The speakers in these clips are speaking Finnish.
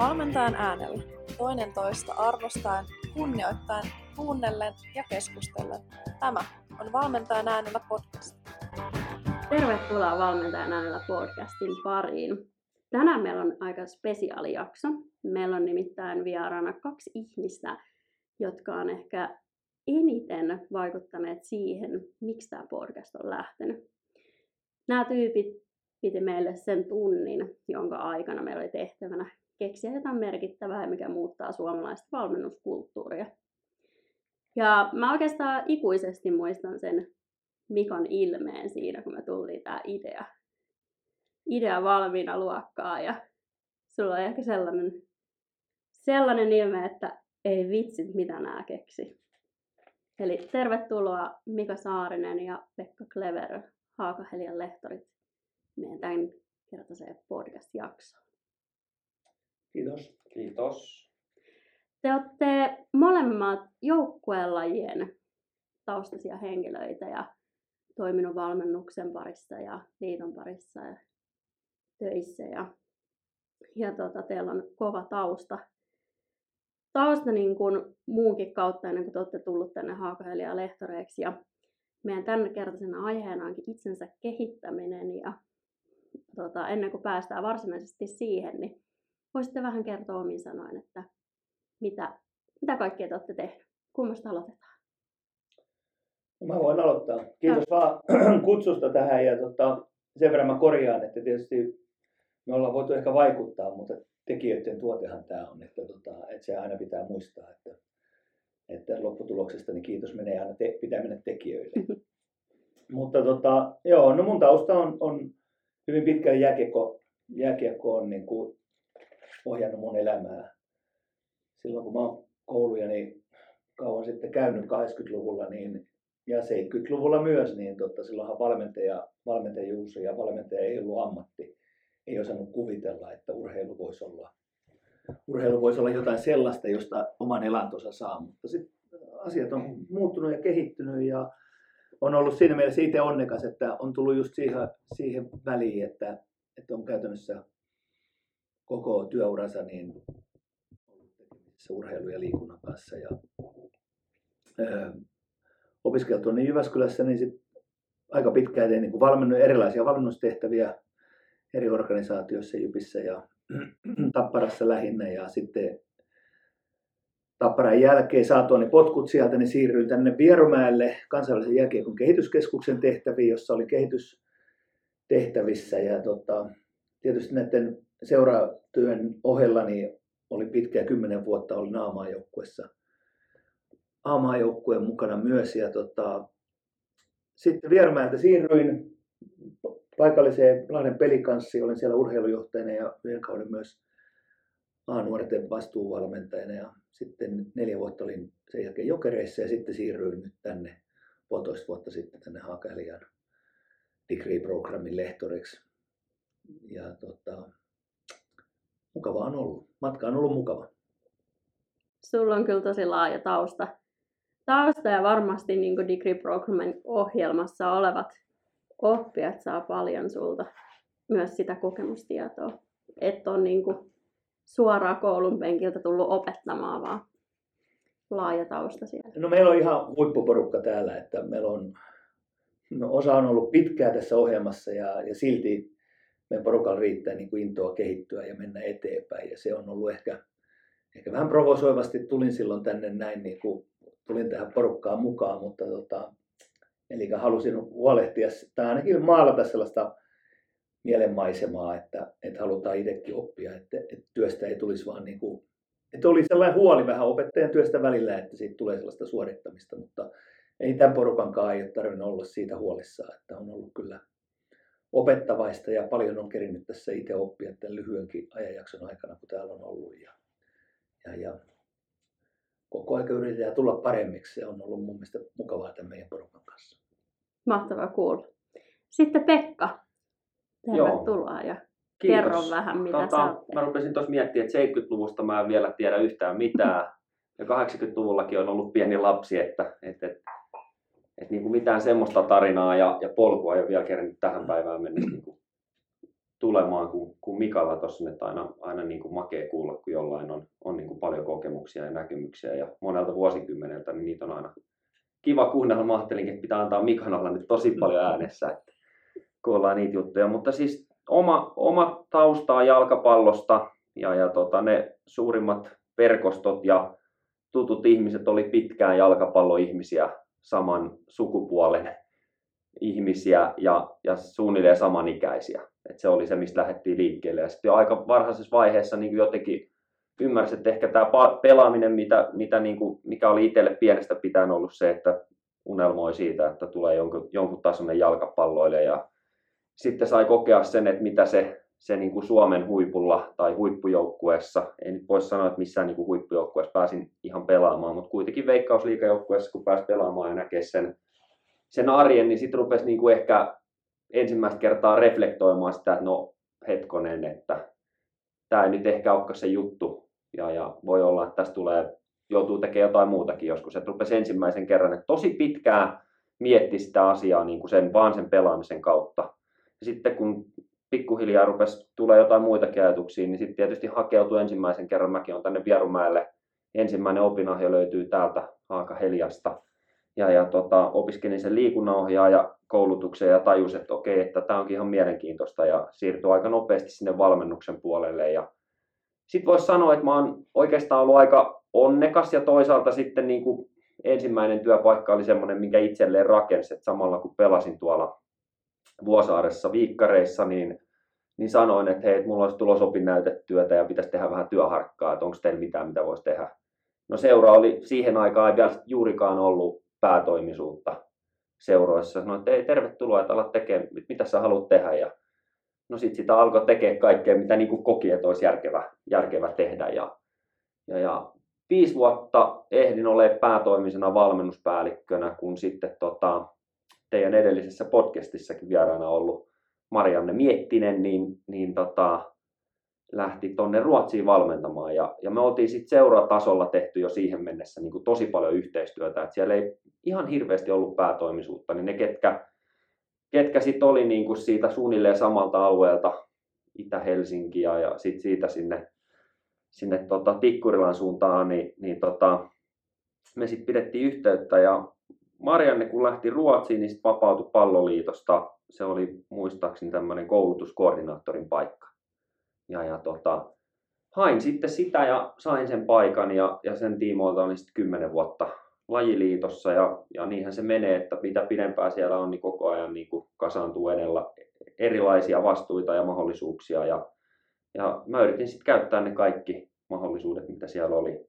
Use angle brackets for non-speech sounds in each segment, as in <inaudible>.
Valmentajan äänellä. Toinen toista arvostaen, kunnioittain, kuunnellen ja keskustellen. Tämä on Valmentajan äänellä podcast. Tervetuloa Valmentajan äänellä podcastin pariin. Tänään meillä on aika spesiaali jakso. Meillä on nimittäin vieraana kaksi ihmistä, jotka on ehkä eniten vaikuttaneet siihen, miksi tämä podcast on lähtenyt. Nämä tyypit piti meille sen tunnin, jonka aikana meillä oli tehtävänä keksiä jotain merkittävää, mikä muuttaa suomalaista valmennuskulttuuria. Ja mä oikeastaan ikuisesti muistan sen Mikon ilmeen siinä, kun me tultiin tämä idea. Idea valmiina luokkaa ja sulla on ehkä sellainen, sellainen ilme, että ei vitsit, mitä nämä keksi. Eli tervetuloa Mika Saarinen ja Pekka Clever, Haakahelian lehtorit, meidän tämän kertaiseen podcast-jaksoon. Kiitos. Kiitos. Te olette molemmat joukkueenlajien taustaisia henkilöitä ja toiminut valmennuksen parissa ja liiton parissa ja töissä. Ja, ja tota, teillä on kova tausta, tausta niin kuin muunkin kautta ennen kuin te olette tullut tänne Haakahelia lehtoreiksi. Ja meidän tämän kertaisena aiheena onkin itsensä kehittäminen ja tota, ennen kuin päästään varsinaisesti siihen, niin voisitte vähän kertoa omin sanoin, että mitä, mitä kaikkea te olette tehneet. Kummasta aloitetaan? No mä voin aloittaa. Kiitos ja. vaan <clears throat> kutsusta tähän ja tota, sen verran mä korjaan, että tietysti me ollaan voitu ehkä vaikuttaa, mutta tekijöiden tuotehan tämä on, että, tota, että se aina pitää muistaa, että, että lopputuloksesta niin kiitos menee aina, te, pitää mennä tekijöille. <laughs> mutta tota, joo, no mun tausta on, on hyvin pitkä jääkiekko, jääkiekko on niin kuin ohjannut mun elämää. Silloin kun mä oon kouluja niin kauan sitten käynyt 80-luvulla niin, ja 70-luvulla myös, niin totta, silloinhan valmentaja, valmentajuus ja valmentaja ei ollut ammatti. Ei osannut kuvitella, että urheilu voisi olla, urheilu voisi olla jotain sellaista, josta oman elantonsa saa. Mutta sitten asiat on muuttunut ja kehittynyt ja on ollut siinä mielessä itse onnekas, että on tullut just siihen, siihen väliin, että, että on käytännössä koko työuransa niin urheilu ja liikunnan kanssa. Ja, ö, opiskeltu niin Jyväskylässä, niin sit aika pitkään tein niin valmennu, erilaisia valmennustehtäviä eri organisaatioissa Jypissä ja <clears throat> Tapparassa lähinnä. Ja sitten Tapparan jälkeen saatuani potkut sieltä, niin siirryin tänne Vierumäelle kansainvälisen jälkeen kehityskeskuksen tehtäviin, jossa oli kehitystehtävissä. Ja tota, tietysti näiden seuratyön ohella niin oli pitkään kymmenen vuotta oli naamaajoukkuessa aamaajoukkueen mukana myös. Ja tota, sitten Viermäeltä siirryin paikalliseen Lahden pelikanssi, olin siellä urheilujohtajana ja yhden kauden myös A-nuorten vastuuvalmentajana ja sitten neljä vuotta olin sen jälkeen jokereissa ja sitten siirryin nyt tänne puolitoista vuotta sitten tänne Haakahelian degree-programmin lehtoriksi. Ja tota, mukava on ollut. Matka on ollut mukava. Sulla on kyllä tosi laaja tausta. Tausta ja varmasti niin Degree Programmin ohjelmassa olevat oppijat saa paljon sulta myös sitä kokemustietoa. Että on niin kuin suoraan koulun penkiltä tullut opettamaan, vaan laaja tausta siellä. No meillä on ihan huippuporukka täällä, että meillä on, no osa on ollut pitkää tässä ohjelmassa ja, ja silti meidän porukalla riittää niin kuin intoa kehittyä ja mennä eteenpäin. Ja se on ollut ehkä, ehkä vähän provosoivasti tulin silloin tänne näin, niin kuin, tulin tähän porukkaan mukaan, mutta tota, eli halusin huolehtia tai ainakin maalata sellaista mielenmaisemaa, että, että halutaan itsekin oppia, että, että työstä ei tulisi vaan niin kuin, että oli sellainen huoli vähän opettajan työstä välillä, että siitä tulee sellaista suorittamista, mutta ei tämän porukankaan ei ole tarvinnut olla siitä huolissaan, että on ollut kyllä opettavaista ja paljon on kerinyt tässä itse oppia tämän lyhyenkin ajanjakson aikana, kun täällä on ollut. Ja, ja, ja koko ajan yritetään tulla paremmiksi. Se on ollut mun mielestä mukavaa tämän meidän porukan kanssa. Mahtavaa kuulla. Sitten Pekka, tervetuloa ja Kiitos. kerro vähän mitä tota, sä oot Mä rupesin tuossa miettimään, että 70-luvusta mä en vielä tiedä yhtään mitään. <laughs> Ja 80-luvullakin on ollut pieni lapsi, että, että, että että niin kuin mitään semmoista tarinaa ja, ja polkua ei ole vielä kerännyt tähän päivään mennessä <clears throat> niin kuin tulemaan kuin, kuin Mikalla tuossa, että aina, aina niin kuin makea kuulla, kun jollain on, on niin kuin paljon kokemuksia ja näkemyksiä ja monelta vuosikymmeneltä, niin niitä on aina kiva kuunnella. Mä ajattelinkin, että pitää antaa Mikan olla nyt tosi paljon äänessä, että kuullaan niitä juttuja. Mutta siis oma, oma taustaa jalkapallosta ja, ja tota, ne suurimmat verkostot ja tutut ihmiset oli pitkään jalkapalloihmisiä saman sukupuolen ihmisiä ja, ja suunnilleen samanikäisiä. Et se oli se, mistä lähdettiin liikkeelle. Ja sitten jo aika varhaisessa vaiheessa niin jotenkin ymmärsin, että ehkä tämä pelaaminen, mitä, mitä niin kuin, mikä oli itselle pienestä pitäen ollut se, että unelmoi siitä, että tulee jonkun, jonkun tasoinen jalkapalloille ja sitten sai kokea sen, että mitä se, se niin kuin Suomen huipulla tai huippujoukkueessa, ei nyt voi sanoa, että missään niin kuin huippujoukkueessa pääsin ihan pelaamaan, mutta kuitenkin veikkausliikajoukkueessa, kun pääsi pelaamaan ja näkee sen, sen arjen, niin sitten rupesi niin kuin ehkä ensimmäistä kertaa reflektoimaan sitä, että no hetkonen, että tämä ei nyt ehkä olekaan se juttu. Ja, ja voi olla, että tästä tulee, joutuu tekemään jotain muutakin joskus. Että rupesi ensimmäisen kerran, että tosi pitkään mietti sitä asiaa niin kuin sen, vaan sen pelaamisen kautta. Ja sitten kun pikkuhiljaa rupesi tulee jotain muitakin ajatuksia, niin sitten tietysti hakeutui ensimmäisen kerran. Mäkin on tänne Vierumäelle. Ensimmäinen opinahjo löytyy täältä Haaka Heliasta ja, ja tota, opiskelin sen liikunnanohjaaja koulutuksen ja tajusin, että okei, että tämä onkin ihan mielenkiintoista ja siirtyi aika nopeasti sinne valmennuksen puolelle. Ja sitten voisi sanoa, että mä oon oikeastaan ollut aika onnekas ja toisaalta sitten niin kuin ensimmäinen työpaikka oli semmoinen, minkä itselleen rakensi, että samalla kun pelasin tuolla Vuosaaressa viikkareissa, niin, niin sanoin, että hei, että mulla olisi tulossa opinnäytetyötä ja pitäisi tehdä vähän työharkkaa, että onko teillä mitään, mitä voisi tehdä. No seura oli siihen aikaan ei vielä juurikaan ollut päätoimisuutta seuroissa. Sanoin, että ei, tervetuloa, että alat tekemään, mitä sä haluat tehdä. Ja no sitten sitä alkoi tekemään kaikkea, mitä niin kuin koki, että olisi järkevä, järkevä tehdä. Ja, ja, ja viisi vuotta ehdin olemaan päätoimisena valmennuspäällikkönä, kun sitten tota, teidän edellisessä podcastissakin vieraana ollut Marianne Miettinen, niin, niin tota, lähti tonne Ruotsiin valmentamaan. Ja, ja me oltiin sitten seuratasolla tehty jo siihen mennessä niin kuin tosi paljon yhteistyötä. Et siellä ei ihan hirveästi ollut päätoimisuutta, niin ne ketkä, ketkä sitten oli niin kuin siitä suunnilleen samalta alueelta, Itä-Helsinki ja, ja sitten siitä sinne, sinne tota Tikkurilan suuntaan, niin, niin tota, me sitten pidettiin yhteyttä ja Marianne kun lähti Ruotsiin, niin vapautui palloliitosta. Se oli muistaakseni tämmöinen koulutuskoordinaattorin paikka ja, ja tota, hain sitten sitä ja sain sen paikan ja, ja sen tiimoilta olin sitten kymmenen vuotta lajiliitossa ja, ja niinhän se menee, että mitä pidempään siellä on, niin koko ajan niin kuin kasaantuu edellä erilaisia vastuita ja mahdollisuuksia ja, ja mä yritin sitten käyttää ne kaikki mahdollisuudet, mitä siellä oli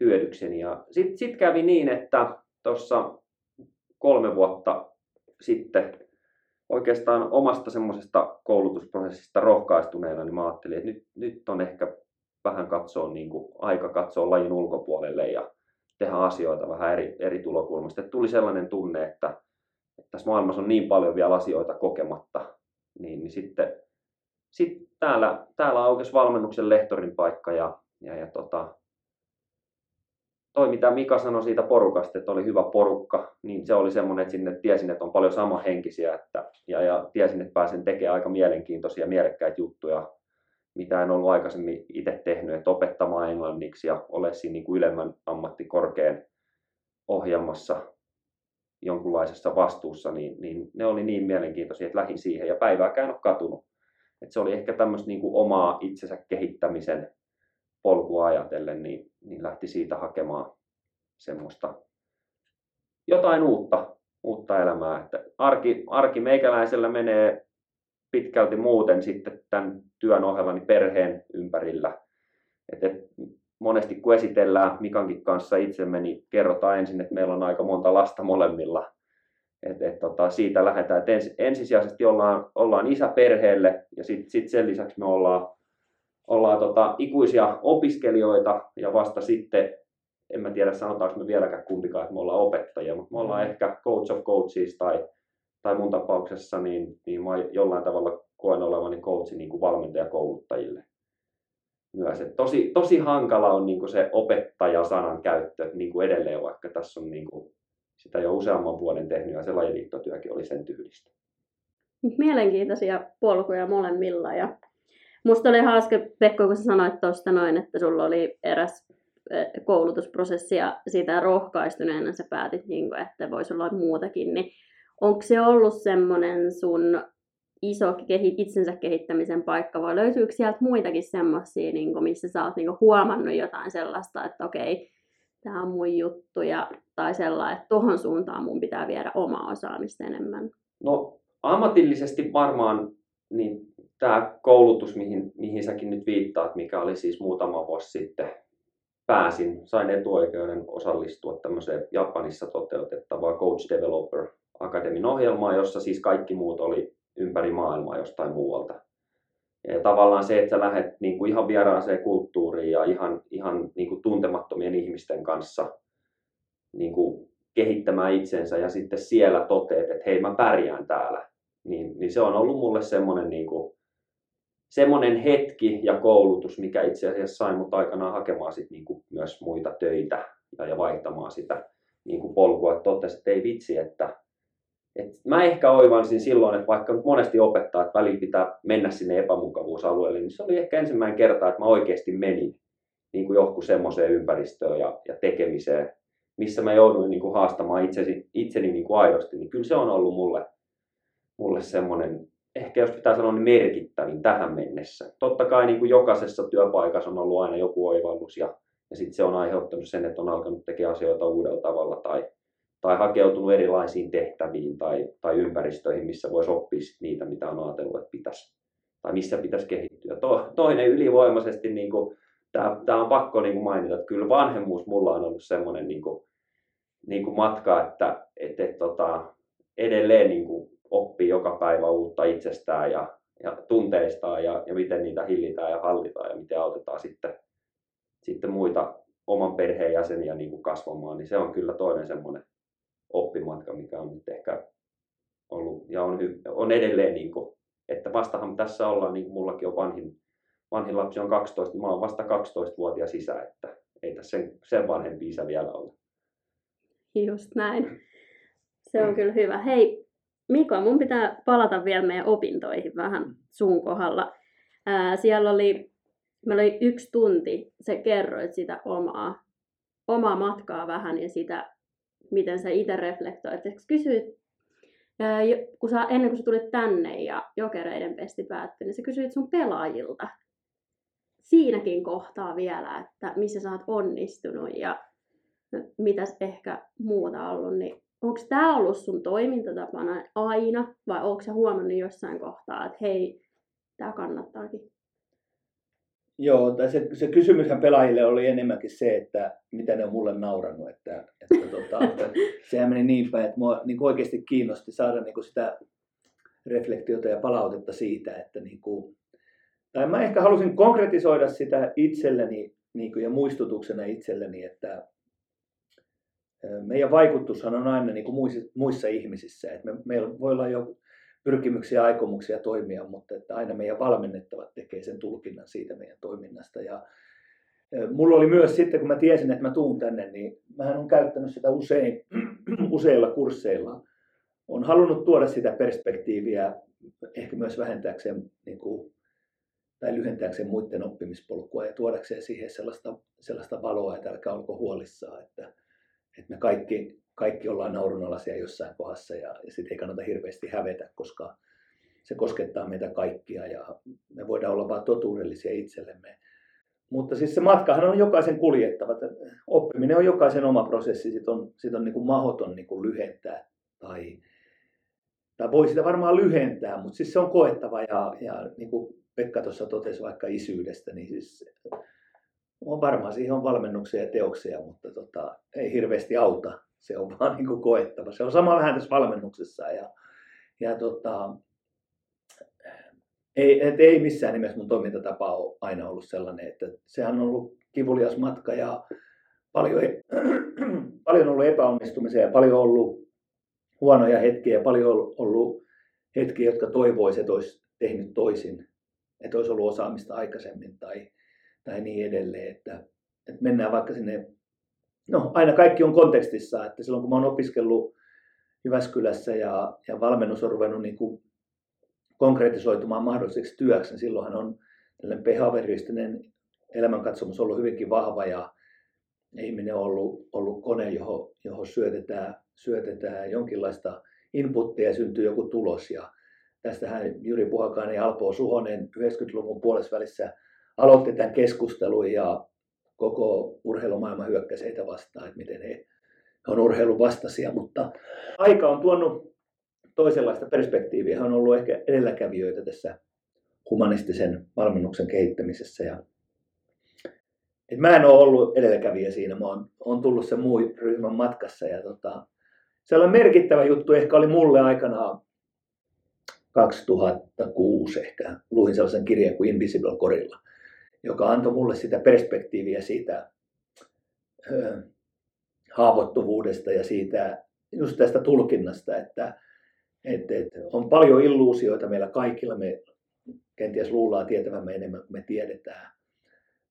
hyödykseni. Ja sitten sit kävi niin, että tuossa kolme vuotta sitten oikeastaan omasta semmoisesta koulutusprosessista rohkaistuneena, niin mä ajattelin, että nyt, nyt on ehkä vähän katsoa, niin kuin, aika katsoa lajin ulkopuolelle ja tehdä asioita vähän eri, eri tulokulmasta. Et tuli sellainen tunne, että, että tässä maailmassa on niin paljon vielä asioita kokematta, niin, niin sitten sit täällä, täällä aukesi valmennuksen lehtorin paikka ja, ja, ja tota, toi mitä Mika sanoi siitä porukasta, että oli hyvä porukka, niin se oli semmoinen, että sinne tiesin, että on paljon samahenkisiä että, ja, ja tiesin, että pääsen tekemään aika mielenkiintoisia mielekkäitä juttuja, mitä en ollut aikaisemmin itse tehnyt, että opettamaan englanniksi ja ole siinä niin kuin ylemmän ammattikorkean ohjelmassa jonkunlaisessa vastuussa, niin, niin ne oli niin mielenkiintoisia, että lähdin siihen ja päivääkään ole katunut. että se oli ehkä tämmöistä niin kuin omaa itsensä kehittämisen polkua ajatellen, niin, niin lähti siitä hakemaan semmoista jotain uutta, uutta elämää. Että arki, arki meikäläisellä menee pitkälti muuten sitten tämän työn ohella niin perheen ympärillä. Et, et, monesti kun esitellään Mikankin kanssa itsemme, niin kerrotaan ensin, että meillä on aika monta lasta molemmilla. Et, et, tota, siitä lähdetään, että ens, ensisijaisesti ollaan, ollaan isä perheelle ja sitten sit sen lisäksi me ollaan ollaan tota, ikuisia opiskelijoita ja vasta sitten, en mä tiedä sanotaanko me vieläkään kumpikaan, että me ollaan opettajia, mutta me ollaan mm. ehkä coach of coaches tai, tai mun tapauksessa, niin, niin mä jollain tavalla koen olevani coachi niin kuin valmentajakouluttajille myös. Et tosi, tosi hankala on niin kuin se opettajasanan käyttö niin kuin edelleen, vaikka tässä on niin kuin sitä jo useamman vuoden tehnyt ja se lajiliittotyökin oli sen tyylistä. Mielenkiintoisia polkuja molemmilla. Ja musta oli hauska, Pekko, kun sä sanoit tuosta noin, että sulla oli eräs koulutusprosessi ja siitä rohkaistuneena sä päätit, niin kuin, että voisi olla muutakin, niin onko se ollut semmoinen sun iso kehi, itsensä kehittämisen paikka, vai löytyykö sieltä muitakin semmoisia, niin missä sä oot niin huomannut jotain sellaista, että okei, tämä on mun juttu, ja, tai sellainen, että tuohon suuntaan mun pitää viedä omaa osaamista enemmän? No ammatillisesti varmaan niin tämä koulutus, mihin, mihin säkin nyt viittaat, mikä oli siis muutama vuosi sitten, pääsin, sain etuoikeuden osallistua tämmöiseen Japanissa toteutettavaan Coach Developer Akademin ohjelmaan, jossa siis kaikki muut oli ympäri maailmaa jostain muualta. Ja tavallaan se, että sä lähdet niin kuin ihan vieraaseen kulttuuriin ja ihan, ihan niin kuin tuntemattomien ihmisten kanssa niin kuin kehittämään itsensä ja sitten siellä toteet, että hei mä pärjään täällä, niin, niin se on ollut mulle semmoinen niin kuin semmoinen hetki ja koulutus, mikä itse asiassa sai mut aikanaan hakemaan sit niinku myös muita töitä ja, ja vaihtamaan sitä niinku polkua, että totesin, että ei vitsi, että et mä ehkä oivalsin silloin, että vaikka monesti opettaa, että välillä pitää mennä sinne epämukavuusalueelle, niin se oli ehkä ensimmäinen kerta, että mä oikeasti menin niin kuin johonkin semmoiseen ympäristöön ja, ja tekemiseen, missä mä jouduin niin kuin haastamaan itsesi, itseni niin kuin aidosti, niin kyllä se on ollut mulle, mulle semmoinen ehkä jos pitää sanoa, niin merkittävin tähän mennessä. Totta kai niin kuin jokaisessa työpaikassa on ollut aina joku oivallus ja, ja sitten se on aiheuttanut sen, että on alkanut tekemään asioita uudella tavalla tai, tai hakeutunut erilaisiin tehtäviin tai, tai ympäristöihin, missä voisi oppia niitä, mitä on ajatellut, että pitäisi tai missä pitäisi kehittyä. To, toinen ylivoimaisesti, niin kuin, tämä on pakko niin kuin mainita, että kyllä vanhemmuus mulla on ollut semmoinen niin kuin, niin matka, että et, et, tota, edelleen niin kuin, oppii joka päivä uutta itsestään ja, ja tunteistaan ja, ja miten niitä hillitään ja hallitaan ja miten autetaan sitten, sitten muita oman perheen jäseniä niin kuin kasvamaan, niin se on kyllä toinen semmoinen oppimatka, mikä on nyt ehkä ollut ja on, on edelleen, niin kuin, että vastahan tässä ollaan, niin kuin mullakin on vanhin, vanhin lapsi on 12, niin mä oon vasta 12-vuotias isä, että ei tässä sen, sen vanhempi isä vielä ole. Just näin. Se on kyllä hyvä. Hei, Miko, mun pitää palata vielä meidän opintoihin vähän sun kohdalla. Ää, siellä oli, meillä oli yksi tunti, se kerroit sitä omaa, omaa matkaa vähän ja sitä, miten sä itse reflektoit. Kysyit, ää, kun sä, ennen kuin sä tulit tänne ja jokereiden pesti päättyi, niin sä kysyit sun pelaajilta siinäkin kohtaa vielä, että missä sä oot onnistunut ja mitä ehkä muuta ollut, niin onko tämä ollut sun toimintatapana aina, vai onko sä huomannut jossain kohtaa, että hei, tämä kannattaakin? Joo, tai se, se kysymyshän pelaajille oli enemmänkin se, että mitä ne on mulle naurannut. Että, että, tota, että <laughs> sehän meni niin päin, että mua niin oikeasti kiinnosti saada niin sitä reflektiota ja palautetta siitä, että niin kuin, tai mä ehkä halusin konkretisoida sitä itselleni niin kuin, ja muistutuksena itselleni, että, meidän vaikutushan on aina niin kuin muissa, ihmisissä. Että me, meillä voi olla jo pyrkimyksiä aikomuksia toimia, mutta että aina meidän valmennettavat tekee sen tulkinnan siitä meidän toiminnasta. Ja mulla oli myös sitten, kun mä tiesin, että mä tuun tänne, niin mä on käyttänyt sitä usein, <clears throat> useilla kursseilla. On halunnut tuoda sitä perspektiiviä, ehkä myös vähentääkseen niin kuin, tai lyhentääkseen muiden oppimispolkua ja tuodakseen siihen sellaista, sellaista valoa, että älkää olko huolissaan, että, että me kaikki, kaikki ollaan naurunalaisia jossain kohdassa ja, ja sitten ei kannata hirveästi hävetä, koska se koskettaa meitä kaikkia ja me voidaan olla vain totuudellisia itsellemme. Mutta siis se matkahan on jokaisen kuljettava. Oppiminen on jokaisen oma prosessi, sit on, sit on niin kuin mahdoton niin kuin lyhentää tai, tai voi sitä varmaan lyhentää, mutta siis se on koettava ja, ja niin kuin Pekka tuossa totesi vaikka isyydestä, niin siis on varmaan siihen on valmennuksia ja teoksia, mutta tota, ei hirveästi auta. Se on vaan niin kuin koettava. Se on sama vähän tässä valmennuksessa. Ja, ja tota, ei, et ei missään nimessä mun toimintatapa ole aina ollut sellainen, että sehän on ollut kivulias matka ja paljon, <clears throat> paljon ollut epäonnistumisia ja paljon ollut huonoja hetkiä ja paljon ollut hetkiä, jotka toivoisivat, että olisi tehnyt toisin, että olisi ollut osaamista aikaisemmin tai, tai niin edelleen, että, että mennään vaikka sinne, no aina kaikki on kontekstissa, että silloin kun mä oon opiskellut Jyväskylässä ja, ja valmennus on ruvennut niin kuin konkretisoitumaan mahdolliseksi työksi, niin silloinhan on tällainen behavioristinen elämänkatsomus ollut hyvinkin vahva ja ihminen on ollut, ollut kone, johon, johon syötetään, syötetään jonkinlaista inputtia ja syntyy joku tulos. Ja tästähän Jyri Puhakainen ja Alpo Suhonen 90-luvun puolessa välissä aloitti tämän keskustelun ja koko urheilumaailma hyökkäsi heitä vastaan, että miten he on urheilun vastaisia, mutta aika on tuonut toisenlaista perspektiiviä. He on ollut ehkä edelläkävijöitä tässä humanistisen valmennuksen kehittämisessä. Ja et mä en ole ollut edelläkävijä siinä, mä oon, oon tullut sen muu ryhmän matkassa. Ja tota, sellainen merkittävä juttu ehkä oli mulle aikanaan 2006 ehkä. Luin sellaisen kirjan kuin Invisible Gorilla, joka antoi mulle sitä perspektiiviä siitä ö, haavoittuvuudesta ja siitä just tästä tulkinnasta, että et, et, on paljon illuusioita meillä kaikilla. Me kenties luullaan tietävämme enemmän kuin me tiedetään.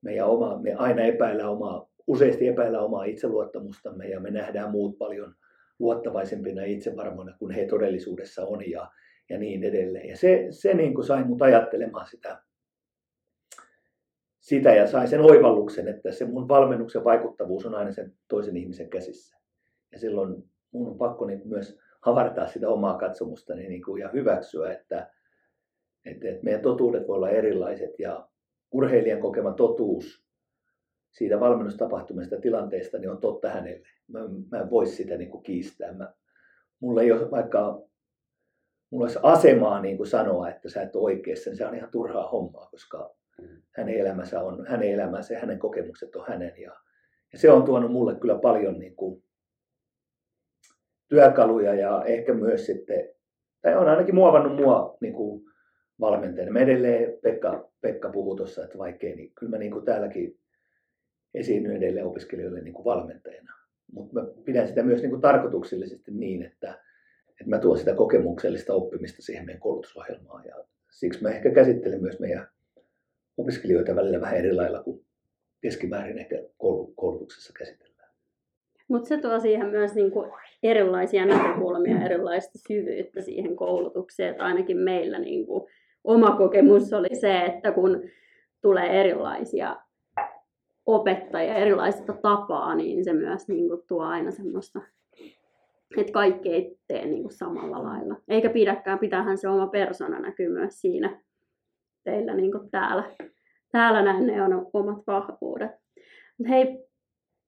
Meidän oma, me aina epäillään omaa, useasti epäillään omaa itseluottamustamme ja me nähdään muut paljon luottavaisempina ja itsevarmoina kuin he todellisuudessa on ja, ja niin edelleen. Ja se, se niin kuin sai mut ajattelemaan sitä, sitä ja sai sen oivalluksen, että se mun valmennuksen vaikuttavuus on aina sen toisen ihmisen käsissä. Ja silloin mun on pakko niin myös havartaa sitä omaa katsomustani niin kuin, ja hyväksyä, että, että, että meidän totuudet voi olla erilaiset ja urheilijan kokema totuus siitä valmennustapahtumista tilanteesta niin on totta hänelle. Mä, mä en voi sitä niin kuin kiistää. Mä, mulla ei ole vaikka mulla olisi asemaa niin kuin sanoa, että sä et ole oikeassa, niin se on ihan turhaa hommaa, koska hänen elämänsä on hänen elämänsä ja hänen kokemukset on hänen. Ja, ja se on tuonut mulle kyllä paljon niin kuin, työkaluja ja ehkä myös sitten, tai on ainakin muovannut mua niin kuin valmentajana. Me edelleen, Pekka, Pekka puhui tuossa, että vaikkei, niin kyllä mä niin kuin täälläkin esiinnyn edelleen opiskelijoille niin kuin valmentajana. Mutta mä pidän sitä myös niin kuin tarkoituksellisesti niin, että, että mä tuon sitä kokemuksellista oppimista siihen meidän koulutusohjelmaan. Ja siksi mä ehkä käsittelen myös meidän opiskelijoita välillä vähän eri lailla kuin keskimäärin ehkä koulutuksessa käsitellään. Mutta se tuo siihen myös niinku erilaisia näkökulmia, erilaista syvyyttä siihen koulutukseen. Että ainakin meillä niinku oma kokemus oli se, että kun tulee erilaisia opettajia, erilaista tapaa, niin se myös niinku tuo aina semmoista, että kaikki ei tee niinku samalla lailla. Eikä pidäkään, pitäähän se oma persona näkyy myös siinä teillä niinku täällä. Täällä näin ne on omat vahvuudet. Mutta hei,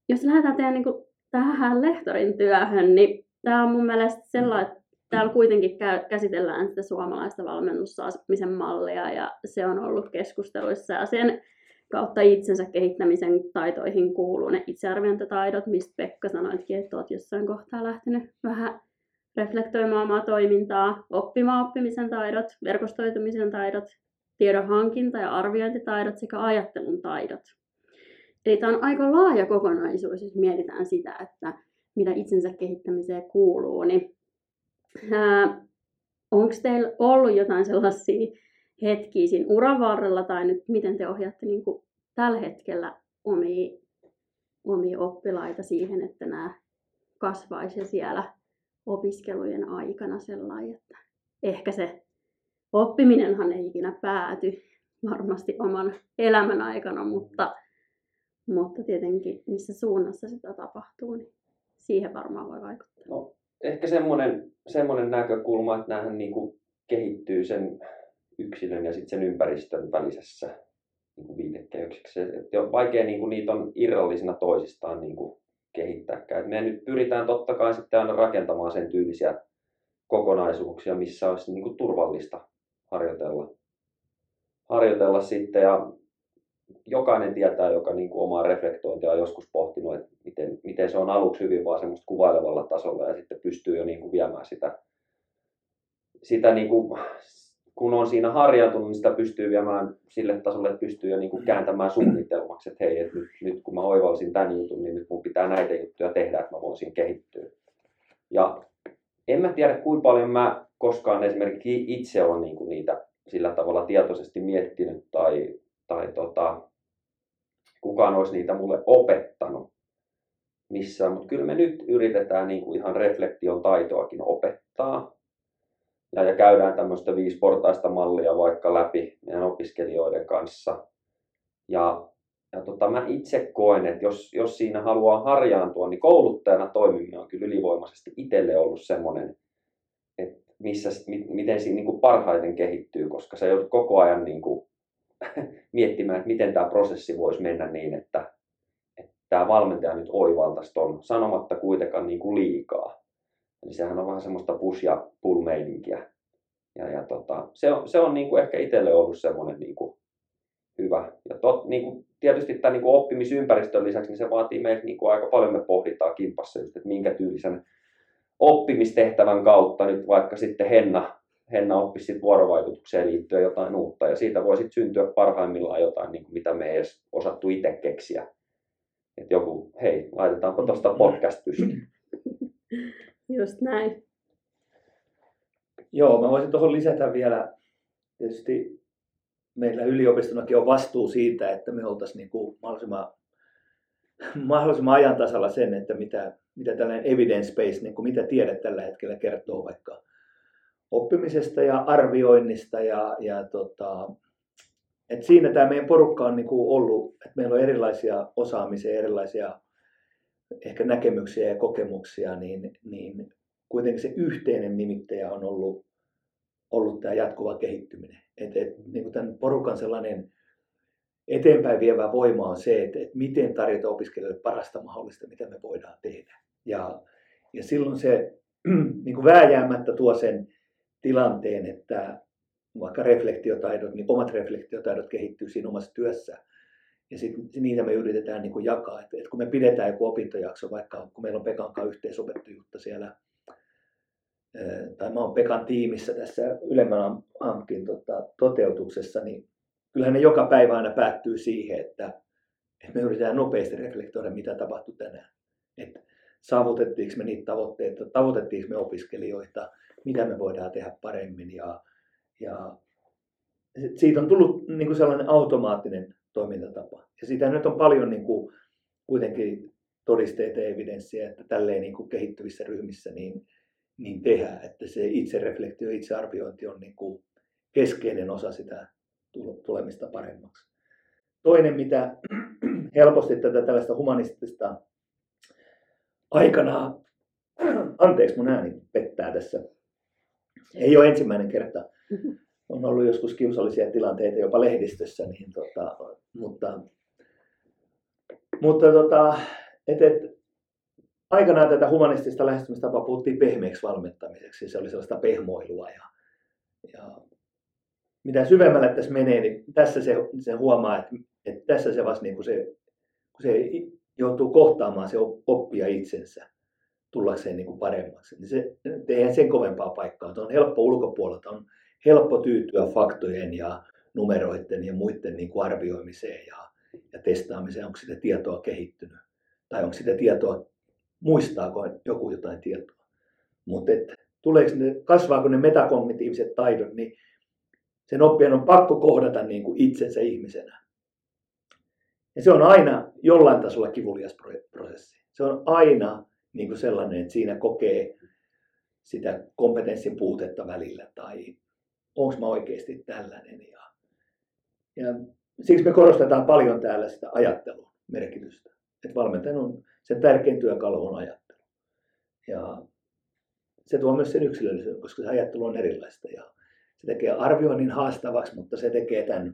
jos lähdetään teidän niinku tähän lehtorin työhön, niin tämä on mun mielestä sellainen, että täällä kuitenkin käsitellään sitä suomalaista valmennussaamisen mallia ja se on ollut keskusteluissa ja sen kautta itsensä kehittämisen taitoihin kuuluu ne itsearviointitaidot, mistä Pekka sanoitkin, että olet jossain kohtaa lähtenyt vähän reflektoimaan omaa toimintaa, oppimaan oppimisen taidot, verkostoitumisen taidot, tiedon hankinta- ja arviointitaidot sekä ajattelun taidot. Eli tämä on aika laaja kokonaisuus, jos mietitään sitä, että mitä itsensä kehittämiseen kuuluu. Niin, onko teillä ollut jotain sellaisia hetkiä siinä uran varrella, tai nyt miten te ohjaatte niin kuin tällä hetkellä omia, omia oppilaita siihen, että nämä kasvaisi siellä opiskelujen aikana sellainen, että ehkä se oppiminenhan ei ikinä pääty varmasti oman elämän aikana, mutta mutta tietenkin missä suunnassa sitä tapahtuu, niin siihen varmaan voi vaikuttaa. No, ehkä semmoinen, semmoinen näkökulma, että näähän niin kuin kehittyy sen yksilön ja sitten sen ympäristön välisessä niin viitekehyksessä. Että on vaikea niin kuin niitä on irrallisina toisistaan niin kuin kehittääkään. me nyt pyritään totta kai sitten aina rakentamaan sen tyylisiä kokonaisuuksia, missä olisi niin kuin turvallista harjoitella, harjoitella sitten. Ja jokainen tietää, joka niin kuin omaa reflektointia on joskus pohtinut, että miten, miten se on aluksi hyvin vaan semmoista kuvailevalla tasolla ja sitten pystyy jo niin kuin viemään sitä, sitä niin kuin, kun on siinä harjaantunut, niin sitä pystyy viemään sille tasolle, että pystyy jo niin kuin kääntämään suunnitelmaksi, että hei, että nyt, nyt kun mä oivalsin tämän jutun, niin nyt mun pitää näitä juttuja tehdä, että mä voisin kehittyä. Ja en mä tiedä, kuinka paljon mä koskaan esimerkiksi itse olen niin kuin niitä sillä tavalla tietoisesti miettinyt tai tai tota, kukaan olisi niitä mulle opettanut missään, mutta kyllä me nyt yritetään niin ihan reflektion taitoakin opettaa. ja, ja käydään tämmöistä viisiportaista mallia vaikka läpi meidän opiskelijoiden kanssa. Ja, ja tota, mä itse koen, että jos, jos siinä haluaa harjaantua, niin kouluttajana toimiminen on kyllä ylivoimaisesti itselle ollut semmoinen, että missä, miten siinä niin kuin parhaiten kehittyy, koska se joudut koko ajan niin kuin <laughs> miettimään, että miten tämä prosessi voisi mennä niin, että, että tämä valmentaja nyt oivaltaisi ton, sanomatta kuitenkaan niin kuin liikaa. Eli sehän on vähän semmoista push- ja pull-meininkiä. Ja, ja tota, se on, se on niin kuin ehkä itselle ollut semmoinen niin kuin hyvä. Ja tot, niin kuin, tietysti tämän niin kuin oppimisympäristön lisäksi niin se vaatii meiltä niin kuin aika paljon me pohditaan kimpassa just, että minkä tyylisen oppimistehtävän kautta nyt vaikka sitten Henna, Henna oppisi vuorovaikutukseen liittyen jotain uutta ja siitä voi sitten syntyä parhaimmillaan jotain, niin kuin mitä me ei edes osattu itse keksiä. Että joku, hei, laitetaanpa tuosta podcast pystyyn. <laughs> Just näin. Joo, mä voisin tuohon lisätä vielä, tietysti meillä yliopistonakin on vastuu siitä, että me oltaisiin niin kuin mahdollisimman, mahdollisimman ajan tasalla sen, että mitä, mitä tällainen evidence-based, niin kuin mitä tiede tällä hetkellä kertoo vaikka oppimisesta ja arvioinnista ja, ja tota, et siinä tämä meidän porukka on niin ollut, että meillä on erilaisia osaamisia, erilaisia ehkä näkemyksiä ja kokemuksia, niin, niin kuitenkin se yhteinen nimittäjä on ollut, ollut tämä jatkuva kehittyminen. Et, et, niin kuin tämän porukan sellainen eteenpäin vievä voima on se, että, että miten tarjota opiskelijoille parasta mahdollista, mitä me voidaan tehdä. Ja, ja silloin se <clears throat> niin kuin vääjäämättä tuo sen tilanteen, että vaikka reflektiotaidot, niin omat reflektiotaidot kehittyy siinä omassa työssä. Ja sitten niitä me yritetään niin kuin jakaa. Et, et kun me pidetään joku opintojakso, vaikka kun meillä on Pekan kanssa yhteisopettujuutta siellä, tai mä oon Pekan tiimissä tässä ylemmän AMKin tota, toteutuksessa, niin kyllähän ne joka päivä aina päättyy siihen, että, että me yritetään nopeasti reflektoida, mitä tapahtui tänään. Että saavutettiinko me niitä tavoitteita, tavoitettiinko me opiskelijoita, mitä me voidaan tehdä paremmin. Ja, ja siitä on tullut niin kuin sellainen automaattinen toimintatapa. Ja siitä nyt on paljon niin kuin, kuitenkin todisteita ja evidenssiä, että tälleen niin kuin kehittyvissä ryhmissä niin, niin tehdään, että se itsereflektio, itsearviointi on niin kuin keskeinen osa sitä tulemista paremmaksi. Toinen, mitä <clears throat> helposti tätä tällaista humanistista aikana, <clears throat> anteeksi mun ääni pettää tässä, ei ole ensimmäinen kerta, on ollut joskus kiusallisia tilanteita jopa lehdistössä, niin tota, mutta, mutta tota, et, et, aikanaan tätä humanistista lähestymistapaa puhuttiin pehmeäksi valmentamiseksi, se oli sellaista pehmoilua ja, ja mitä syvemmälle tässä menee, niin tässä se, se huomaa, että, että tässä se vasta niin kuin se, kun se joutuu kohtaamaan se oppia itsensä tullakseen niin kuin paremmaksi, niin se, eihän sen kovempaa paikkaa. On helppo ulkopuolelta, on helppo tyytyä faktojen ja numeroiden ja muiden niin kuin arvioimiseen ja, ja testaamiseen, onko sitä tietoa kehittynyt tai onko sitä tietoa, muistaako joku jotain tietoa. Mutta tuleeko ne, kasvaako ne metakognitiiviset taidot, niin sen oppijan on pakko kohdata niin kuin itsensä ihmisenä. Ja se on aina jollain tasolla kivulias prosessi. Se on aina niin kuin sellainen, että siinä kokee sitä kompetenssin puutetta välillä tai onko mä oikeasti tällainen. Ja, ja siksi me korostetaan paljon täällä sitä ajattelun merkitystä. Että valmentajan on, sen tärkein työkalu on ajattelu. Ja se tuo myös sen yksilöllisyyden, koska se ajattelu on erilaista. Ja se tekee arvioinnin haastavaksi, mutta se tekee tämän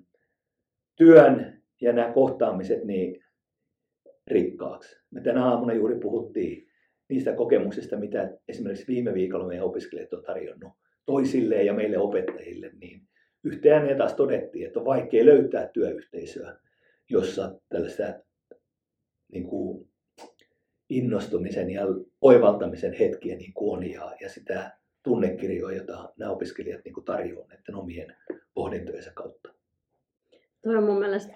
työn ja nämä kohtaamiset niin rikkaaksi. Me tänä aamuna juuri puhuttiin niistä kokemuksista, mitä esimerkiksi viime viikolla meidän opiskelijat on tarjonnut toisille ja meille opettajille, niin yhteen taas todettiin, että on vaikea löytää työyhteisöä, jossa tällaista niin kuin innostumisen ja oivaltamisen hetkiä niin kuin on ja, ja sitä tunnekirjoa, jota nämä opiskelijat niin kuin tarjoavat näiden omien pohdintojensa kautta. Tuo on mun mielestä,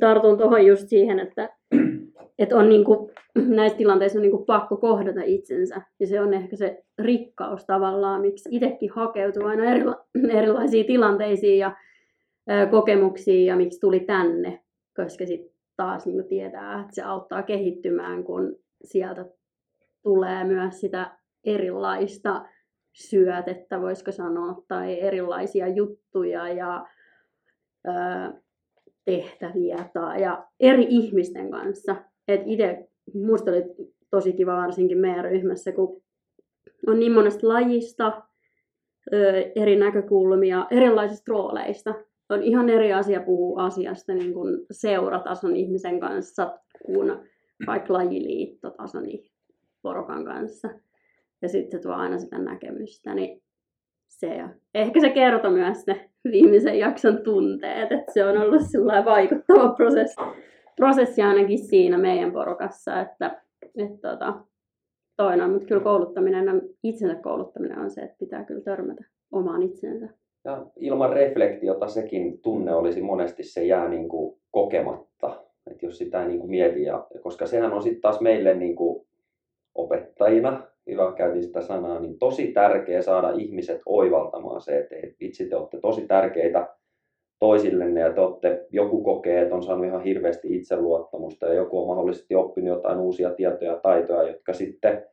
tartun tuohon just siihen, että, että on niin kuin, näissä tilanteissa on niin kuin pakko kohdata itsensä. Ja se on ehkä se rikkaus tavallaan, miksi itsekin hakeutuu aina erila- erilaisiin tilanteisiin ja kokemuksiin ja miksi tuli tänne. Koska sitten taas niin tietää, että se auttaa kehittymään, kun sieltä tulee myös sitä erilaista syötettä, voisiko sanoa, tai erilaisia juttuja ja ö, tehtäviä tai, ja eri ihmisten kanssa. Et itse, musta oli tosi kiva varsinkin meidän ryhmässä, kun on niin monesta lajista, eri näkökulmia, erilaisista rooleista. On ihan eri asia puhua asiasta niin kuin seuratason ihmisen kanssa kuin vaikka lajiliittotason porukan kanssa. Ja sitten se tuo aina sitä näkemystä, niin se, ehkä se kertoo myös ne viimeisen jakson tunteet, että se on ollut vaikuttava prosessi, prosessi ainakin siinä meidän porukassa, että, että tota, toinen, mutta kyllä kouluttaminen, itsensä kouluttaminen on se, että pitää kyllä törmätä omaan itsensä. Ja ilman reflektiota sekin tunne olisi monesti, se jää niin kuin kokematta, että jos sitä ei niin kuin mieti, ja, koska sehän on sitten taas meille niin kuin opettajina, hyvä käytin sitä sanaa, niin tosi tärkeä saada ihmiset oivaltamaan se, että vitsi te olette tosi tärkeitä toisillenne ja te olette, joku kokee, että on saanut ihan hirveästi itseluottamusta ja joku on mahdollisesti oppinut jotain uusia tietoja ja taitoja, jotka sitten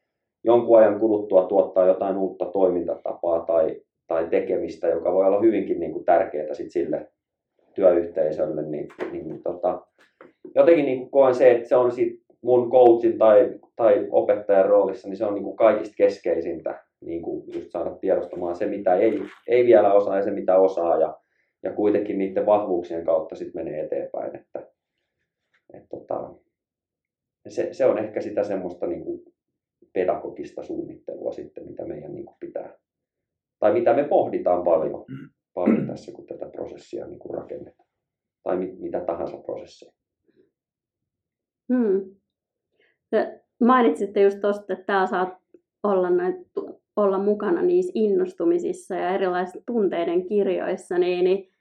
jonkun ajan kuluttua tuottaa jotain uutta toimintatapaa tai, tai tekemistä, joka voi olla hyvinkin niin kuin tärkeää sit sille työyhteisölle, niin, niin tota, jotenkin niin kuin koen se, että se on sit mun coachin tai, tai opettajan roolissa, niin se on niin kuin kaikista keskeisintä niin kuin just saada tiedostamaan se, mitä ei, ei vielä osaa ja se, mitä osaa ja, ja kuitenkin niiden vahvuuksien kautta sitten menee eteenpäin. Että, et tota, se, se, on ehkä sitä semmoista niin kuin pedagogista suunnittelua sitten, mitä meidän niin kuin pitää, tai mitä me pohditaan paljon, paljon tässä, kun tätä prosessia niin kuin rakennetaan. Tai mit, mitä tahansa prosesseja. Hmm. Mainitsitte just tuosta, että täällä saat olla, näin, olla mukana niissä innostumisissa ja erilaisissa tunteiden kirjoissa, niin, niin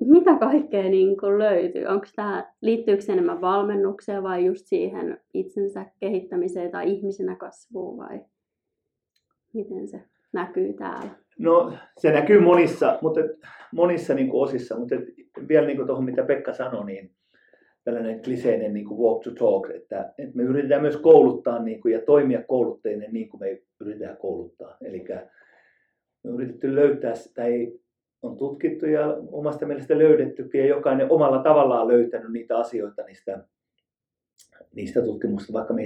mitä kaikkea niin kuin löytyy? Onko tämä, liittyykö se enemmän valmennukseen vai just siihen itsensä kehittämiseen tai ihmisenä kasvuun vai miten se näkyy täällä? No se näkyy monissa, mutta monissa niin kuin osissa, mutta vielä niin kuin tuohon mitä Pekka sanoi, niin tällainen kliseinen niin kuin walk to talk, että, että me yritetään myös kouluttaa niin kuin, ja toimia kouluttajien niin kuin me yritetään kouluttaa. Eli me on yritetty löytää, tai on tutkittu ja omasta mielestä löydettykin ja jokainen omalla tavallaan löytänyt niitä asioita niistä, niistä tutkimuksista, vaikka me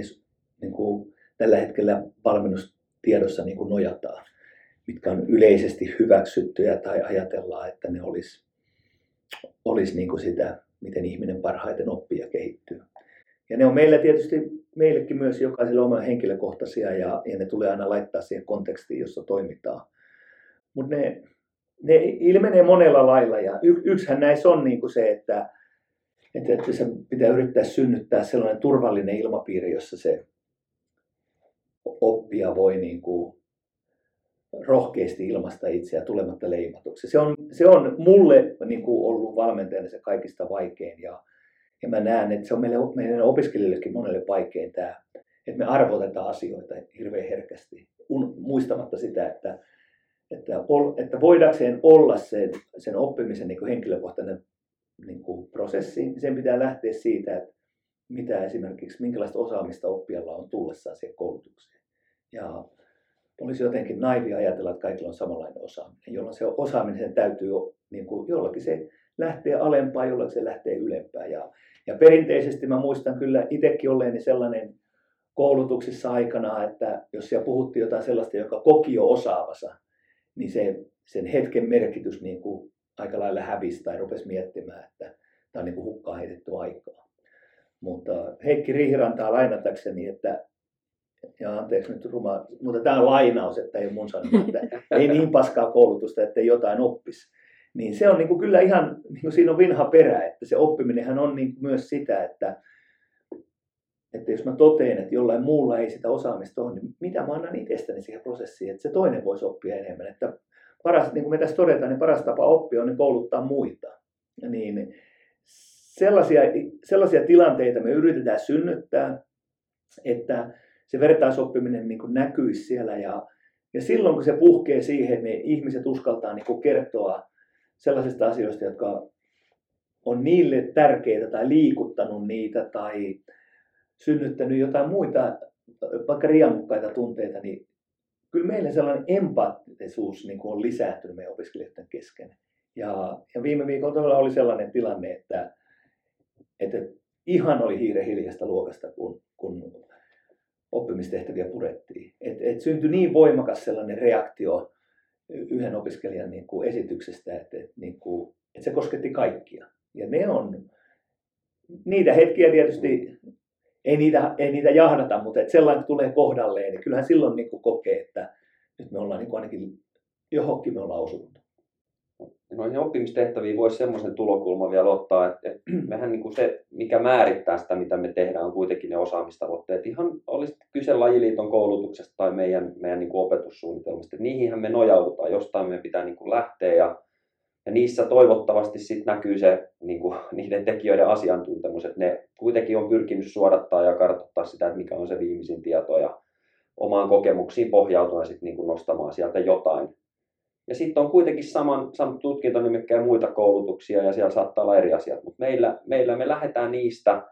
niin kuin, tällä hetkellä valmennustiedossa niin kuin nojataan, mitkä on yleisesti hyväksyttyjä tai ajatellaan, että ne olisi, olisi niin kuin sitä miten ihminen parhaiten oppii ja kehittyy. Ja ne on meillä tietysti, meillekin myös jokaisella oma henkilökohtaisia ja, ja ne tulee aina laittaa siihen kontekstiin, jossa toimitaan. Mutta ne, ne ilmenee monella lailla ja y, yksihän näissä on niin kuin se, että, että, että se pitää yrittää synnyttää sellainen turvallinen ilmapiiri, jossa se oppija voi niin kuin rohkeasti ilmaista itseä tulematta leimatuksi. Se on, se on mulle niin kuin ollut valmentajana se kaikista vaikein ja, ja mä näen, että se on meille, meidän opiskelijoillekin monelle vaikein tämä, että me arvotetaan asioita hirveän herkästi, un, muistamatta sitä, että, että, ol, että voidakseen olla sen, sen oppimisen niin kuin henkilökohtainen niin kuin prosessi, niin sen pitää lähteä siitä, että mitä esimerkiksi, minkälaista osaamista oppijalla on tullessaan siihen koulutukseen. Ja olisi jotenkin naivi ajatella, että kaikilla on samanlainen osaaminen, jolloin se osaaminen sen täytyy niin kuin, jollakin se lähtee alempaan, jollakin se lähtee ylempään. Ja, ja perinteisesti mä muistan kyllä itsekin olleeni sellainen koulutuksissa aikana, että jos siellä puhuttiin jotain sellaista, joka koki jo osaavansa, niin se, sen hetken merkitys niin kuin aika lailla hävisi tai rupesi miettimään, että tämä on niin kuin hukkaan heitetty aikaa. Mutta Heikki Riihirantaa lainatakseni, että ja anteeksi nyt ruma, mutta tämä on lainaus, että ei mun sanoma, että ei niin paskaa koulutusta, että jotain oppisi. Niin se on niin kuin kyllä ihan, niin kuin siinä on vinha perä, että se oppiminenhan on niin myös sitä, että, että jos mä toteen, että jollain muulla ei sitä osaamista ole, niin mitä mä annan itsestäni siihen prosessiin, että se toinen voisi oppia enemmän. Että paras, niin kuin me tässä todetaan, niin paras tapa oppia on niin kouluttaa muita. Ja niin, sellaisia, sellaisia tilanteita me yritetään synnyttää, että se vertaisoppiminen niin kuin näkyisi siellä ja, ja silloin kun se puhkee siihen, niin ihmiset uskaltaa niin kuin kertoa sellaisista asioista, jotka on niille tärkeitä tai liikuttanut niitä tai synnyttänyt jotain muita, vaikka riemukkaita tunteita, niin kyllä meillä sellainen empaattisuus niin kuin on lisääntynyt meidän opiskelijoiden kesken. Ja, ja viime viikolla todella oli sellainen tilanne, että, että ihan oli hiire hiljasta luokasta, kun, kun oppimistehtäviä purettiin. Et, et syntyi niin voimakas sellainen reaktio yhden opiskelijan niin kuin esityksestä, että, että, niin kuin, että se kosketti kaikkia. Ja ne on, niitä hetkiä tietysti, ei niitä, ei niitä jahdata, mutta että sellainen tulee kohdalleen, niin kyllähän silloin niin kuin kokee, että nyt me ollaan niin kuin ainakin johonkin me ollaan osuttu noihin oppimistehtäviin voisi semmoisen tulokulman vielä ottaa, että, <clears throat> mehän niin kuin se, mikä määrittää sitä, mitä me tehdään, on kuitenkin ne osaamistavoitteet. Ihan olisi kyse lajiliiton koulutuksesta tai meidän, meidän niin kuin opetussuunnitelmasta. Niihinhän me nojaudutaan, jostain me pitää niin kuin lähteä ja, ja niissä toivottavasti sit näkyy se niin kuin, <laughs> niiden tekijöiden asiantuntemus, että ne kuitenkin on pyrkinyt suodattaa ja kartoittaa sitä, että mikä on se viimeisin tieto ja omaan kokemuksiin pohjautuen sit niin kuin nostamaan sieltä jotain ja sitten on kuitenkin saman, saman tutkintonimikkeen muita koulutuksia ja siellä saattaa olla eri asiat, mutta meillä, meillä me lähdetään niistä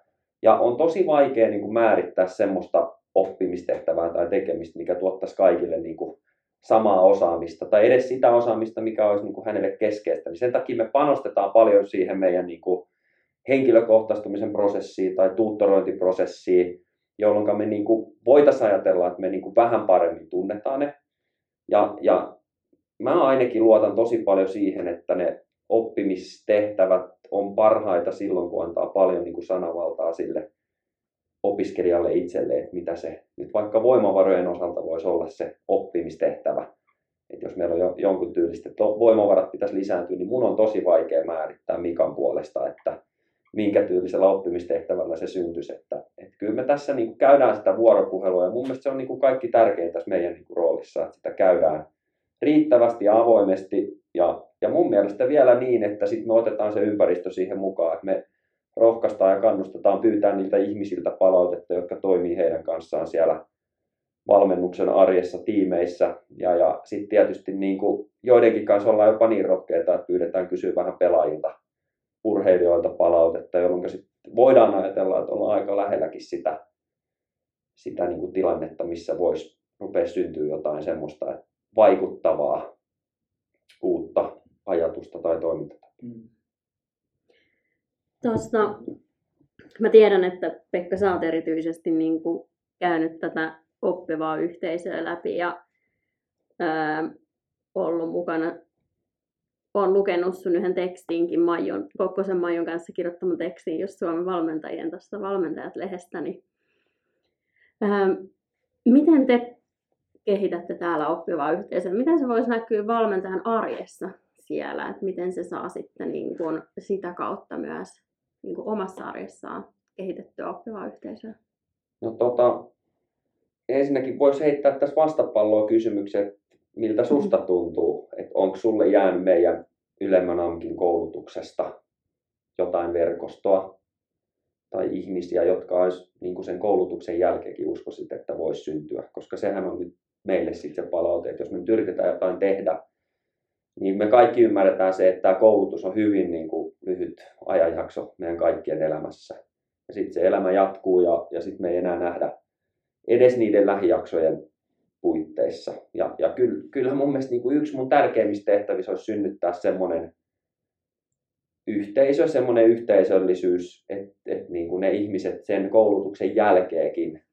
ja on tosi vaikea niin kuin määrittää semmoista oppimistehtävää tai tekemistä, mikä tuottaisi kaikille niin kuin samaa osaamista tai edes sitä osaamista, mikä olisi niin kuin hänelle keskeistä. Niin sen takia me panostetaan paljon siihen meidän niin kuin henkilökohtaistumisen prosessiin tai tuuttorointiprosessiin, jolloin me niin kuin voitaisiin ajatella, että me niin kuin vähän paremmin tunnetaan ne. Ja, ja mä ainakin luotan tosi paljon siihen, että ne oppimistehtävät on parhaita silloin, kun antaa paljon niin kuin sanavaltaa sille opiskelijalle itselleen, että mitä se nyt vaikka voimavarojen osalta voisi olla se oppimistehtävä. Että jos meillä on jo, jonkun tyylistä, että voimavarat pitäisi lisääntyä, niin mun on tosi vaikea määrittää Mikan puolesta, että minkä tyylisellä oppimistehtävällä se syntyisi. Että, että kyllä me tässä niin kuin käydään sitä vuoropuhelua ja mun mielestä se on niin kuin kaikki tärkeintä tässä meidän niin kuin roolissa, että sitä käydään riittävästi ja avoimesti. Ja, ja mun mielestä vielä niin, että sitten me otetaan se ympäristö siihen mukaan, että me rohkaistaan ja kannustetaan pyytää niiltä ihmisiltä palautetta, jotka toimii heidän kanssaan siellä valmennuksen arjessa tiimeissä. Ja, ja sitten tietysti niin kuin joidenkin kanssa ollaan jopa niin rohkeita, että pyydetään kysyä vähän pelaajilta, urheilijoilta palautetta, jolloin sit voidaan ajatella, että ollaan aika lähelläkin sitä, sitä niin kuin tilannetta, missä voisi rupea syntyä jotain semmoista, että vaikuttavaa uutta ajatusta tai toimintaa. Mm. Tuosta, mä tiedän, että Pekka, sä oot erityisesti niin kuin käynyt tätä oppivaa yhteisöä läpi ja ää, ollut mukana, olen lukenut sun yhden tekstinkin Maijon, Kokkosen Maijon kanssa kirjoittaman tekstin just Suomen valmentajien tuosta valmentajat-lehestä, niin ää, miten te kehitätte täällä oppivaa yhteisöä. Miten se voisi näkyä valmentajan arjessa siellä, että miten se saa sitten niin kuin sitä kautta myös niin kuin omassa arjessaan kehitettyä oppivaa yhteisöä? No tota, ensinnäkin voisi heittää tässä vastapalloa kysymyksen, miltä mm. susta tuntuu, että onko sulle jäänyt meidän ylemmän amkin koulutuksesta jotain verkostoa tai ihmisiä, jotka olisi niin sen koulutuksen jälkeenkin uskoisit, että voisi syntyä, koska sehän on nyt meille sitten se palaute, että jos me nyt yritetään jotain tehdä, niin me kaikki ymmärretään se, että tämä koulutus on hyvin niin kuin lyhyt ajanjakso meidän kaikkien elämässä. Ja sitten se elämä jatkuu ja, ja sitten me ei enää nähdä edes niiden lähijaksojen puitteissa. Ja, ja kyllä, mun mielestä niin kuin yksi mun tärkeimmistä tehtävissä olisi synnyttää semmoinen yhteisö, semmoinen yhteisöllisyys, että, että niin kuin ne ihmiset sen koulutuksen jälkeenkin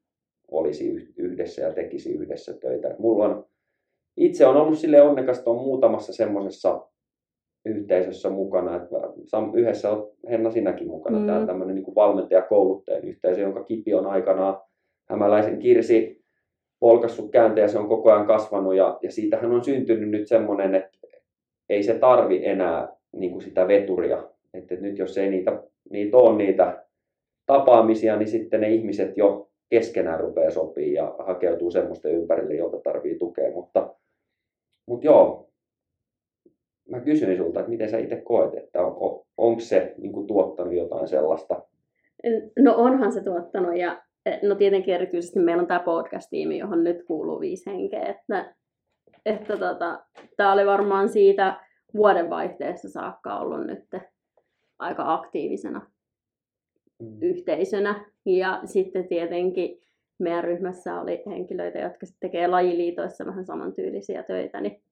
olisi yhdessä ja tekisi yhdessä töitä. Et mulla on, itse on ollut sille onnekas, että on muutamassa semmoisessa yhteisössä mukana, että yhdessä on Henna sinäkin mukana, mm. tämä tämmöinen niin valmentajakouluttajan yhteisö, jonka kipi on aikanaan hämäläisen Kirsi polkassut käänteen ja se on koko ajan kasvanut ja, ja siitähän on syntynyt nyt semmoinen, että ei se tarvi enää niin kuin sitä veturia. Että nyt jos ei niitä, niitä ole niitä tapaamisia, niin sitten ne ihmiset jo keskenään rupeaa sopii ja hakeutuu semmoisten ympärille, jolta tarvii tukea. Mutta, mutta joo, mä kysyin sulta, että miten sä itse koet, että on, on, onko se niin kuin, tuottanut jotain sellaista? No onhan se tuottanut ja no tietenkin erityisesti meillä on tämä podcast-tiimi, johon nyt kuuluu viisi henkeä, että, että tota, tämä oli varmaan siitä vuodenvaihteessa saakka ollut nyt aika aktiivisena mm. yhteisönä. Ja sitten tietenkin meidän ryhmässä oli henkilöitä, jotka tekee lajiliitoissa vähän samantyylisiä töitä, niin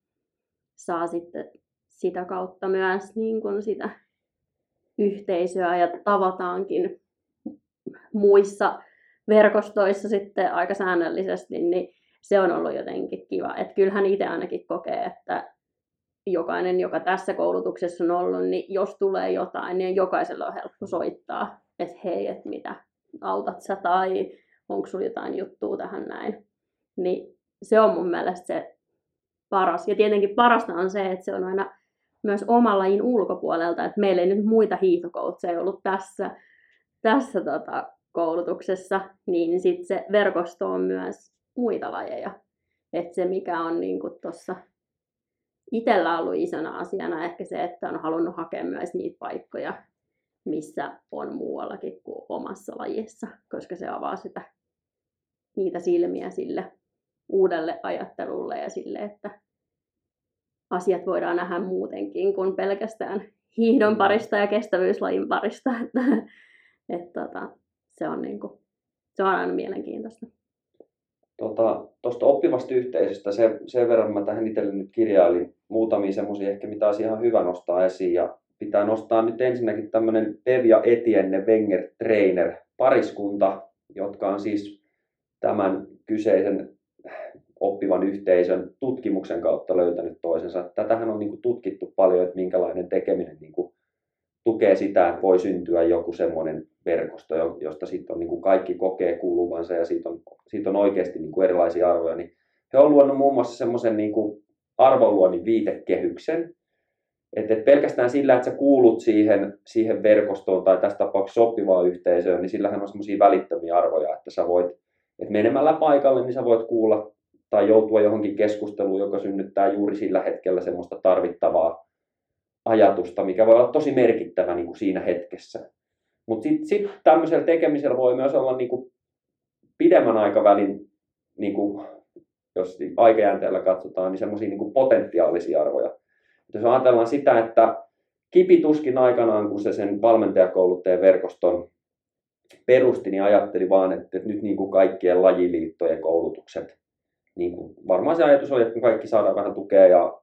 saa sitten sitä kautta myös niin kuin sitä yhteisöä ja tavataankin muissa verkostoissa sitten aika säännöllisesti, niin se on ollut jotenkin kiva. Että kyllähän itse ainakin kokee, että jokainen, joka tässä koulutuksessa on ollut, niin jos tulee jotain, niin jokaisella on helppo soittaa, että hei, että mitä, autat sä tai onko sulla jotain juttua tähän näin. Niin se on mun mielestä se paras. Ja tietenkin parasta on se, että se on aina myös oman lajin ulkopuolelta, että meillä ei nyt muita hiihtokoutseja ollut tässä, tässä tota, koulutuksessa, niin sitten se verkosto on myös muita lajeja. Että se mikä on niin tuossa itsellä ollut isona asiana ehkä se, että on halunnut hakea myös niitä paikkoja, missä on muuallakin kuin omassa lajissa, koska se avaa sitä, niitä silmiä sille uudelle ajattelulle ja sille, että asiat voidaan nähdä muutenkin kuin pelkästään hiihdon parista ja kestävyyslajin parista. <laughs> Että, että, tota, se, on niin kuin, se on aina mielenkiintoista. Tuosta tota, oppivasta yhteisöstä sen, sen verran mä tähän itselle nyt kirjailin muutamia semmoisia ehkä, mitä olisi ihan hyvä nostaa esiin. Ja pitää nostaa nyt ensinnäkin tämmöinen Pev ja Etienne Wenger Trainer pariskunta, jotka on siis tämän kyseisen oppivan yhteisön tutkimuksen kautta löytänyt toisensa. Tätähän on niin kuin tutkittu paljon, että minkälainen tekeminen niin kuin tukee sitä, että voi syntyä joku semmoinen verkosto, josta sitten on niin kuin kaikki kokee kuuluvansa ja siitä on, siitä on oikeasti niin kuin erilaisia arvoja. Niin he on luonut muun muassa semmoisen niin arvonluonnin viitekehyksen, että et pelkästään sillä, että sä kuulut siihen, siihen verkostoon tai tässä tapauksessa sopivaan yhteisöön, niin sillähän on semmoisia välittömiä arvoja, että sä voit, että menemällä paikalle, niin sä voit kuulla tai joutua johonkin keskusteluun, joka synnyttää juuri sillä hetkellä semmoista tarvittavaa ajatusta, mikä voi olla tosi merkittävä niin kuin siinä hetkessä. Mutta sitten sit tämmöisellä tekemisellä voi myös olla niin kuin pidemmän aikavälin, niin kuin, jos aikajänteellä katsotaan, niin semmoisia niin potentiaalisia arvoja. Jos ajatellaan sitä, että kipituskin aikanaan, kun se sen valmentajakouluttajan verkoston perusti, niin ajatteli vaan, että, nyt niin kuin kaikkien lajiliittojen koulutukset, niin kuin varmaan se ajatus oli, että kaikki saadaan vähän tukea ja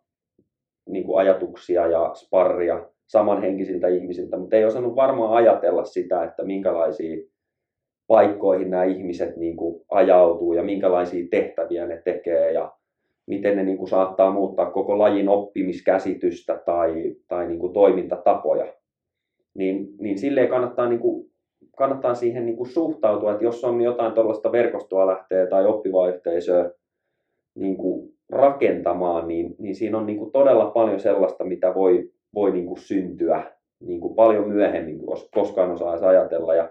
niin kuin ajatuksia ja sparria samanhenkisiltä ihmisiltä, mutta ei osannut varmaan ajatella sitä, että minkälaisiin paikkoihin nämä ihmiset niin kuin ajautuu ja minkälaisia tehtäviä ne tekee ja miten ne niin kuin saattaa muuttaa koko lajin oppimiskäsitystä tai, tai niin kuin toimintatapoja. Niin, niin silleen kannattaa, niin kuin, kannattaa siihen niin kuin suhtautua, että jos on jotain tuollaista verkostoa lähtee tai oppivaa yhteisöä niin kuin rakentamaan, niin, niin siinä on niin kuin todella paljon sellaista, mitä voi, voi niin kuin syntyä niin kuin paljon myöhemmin, kuin koskaan osaisi ajatella. Ja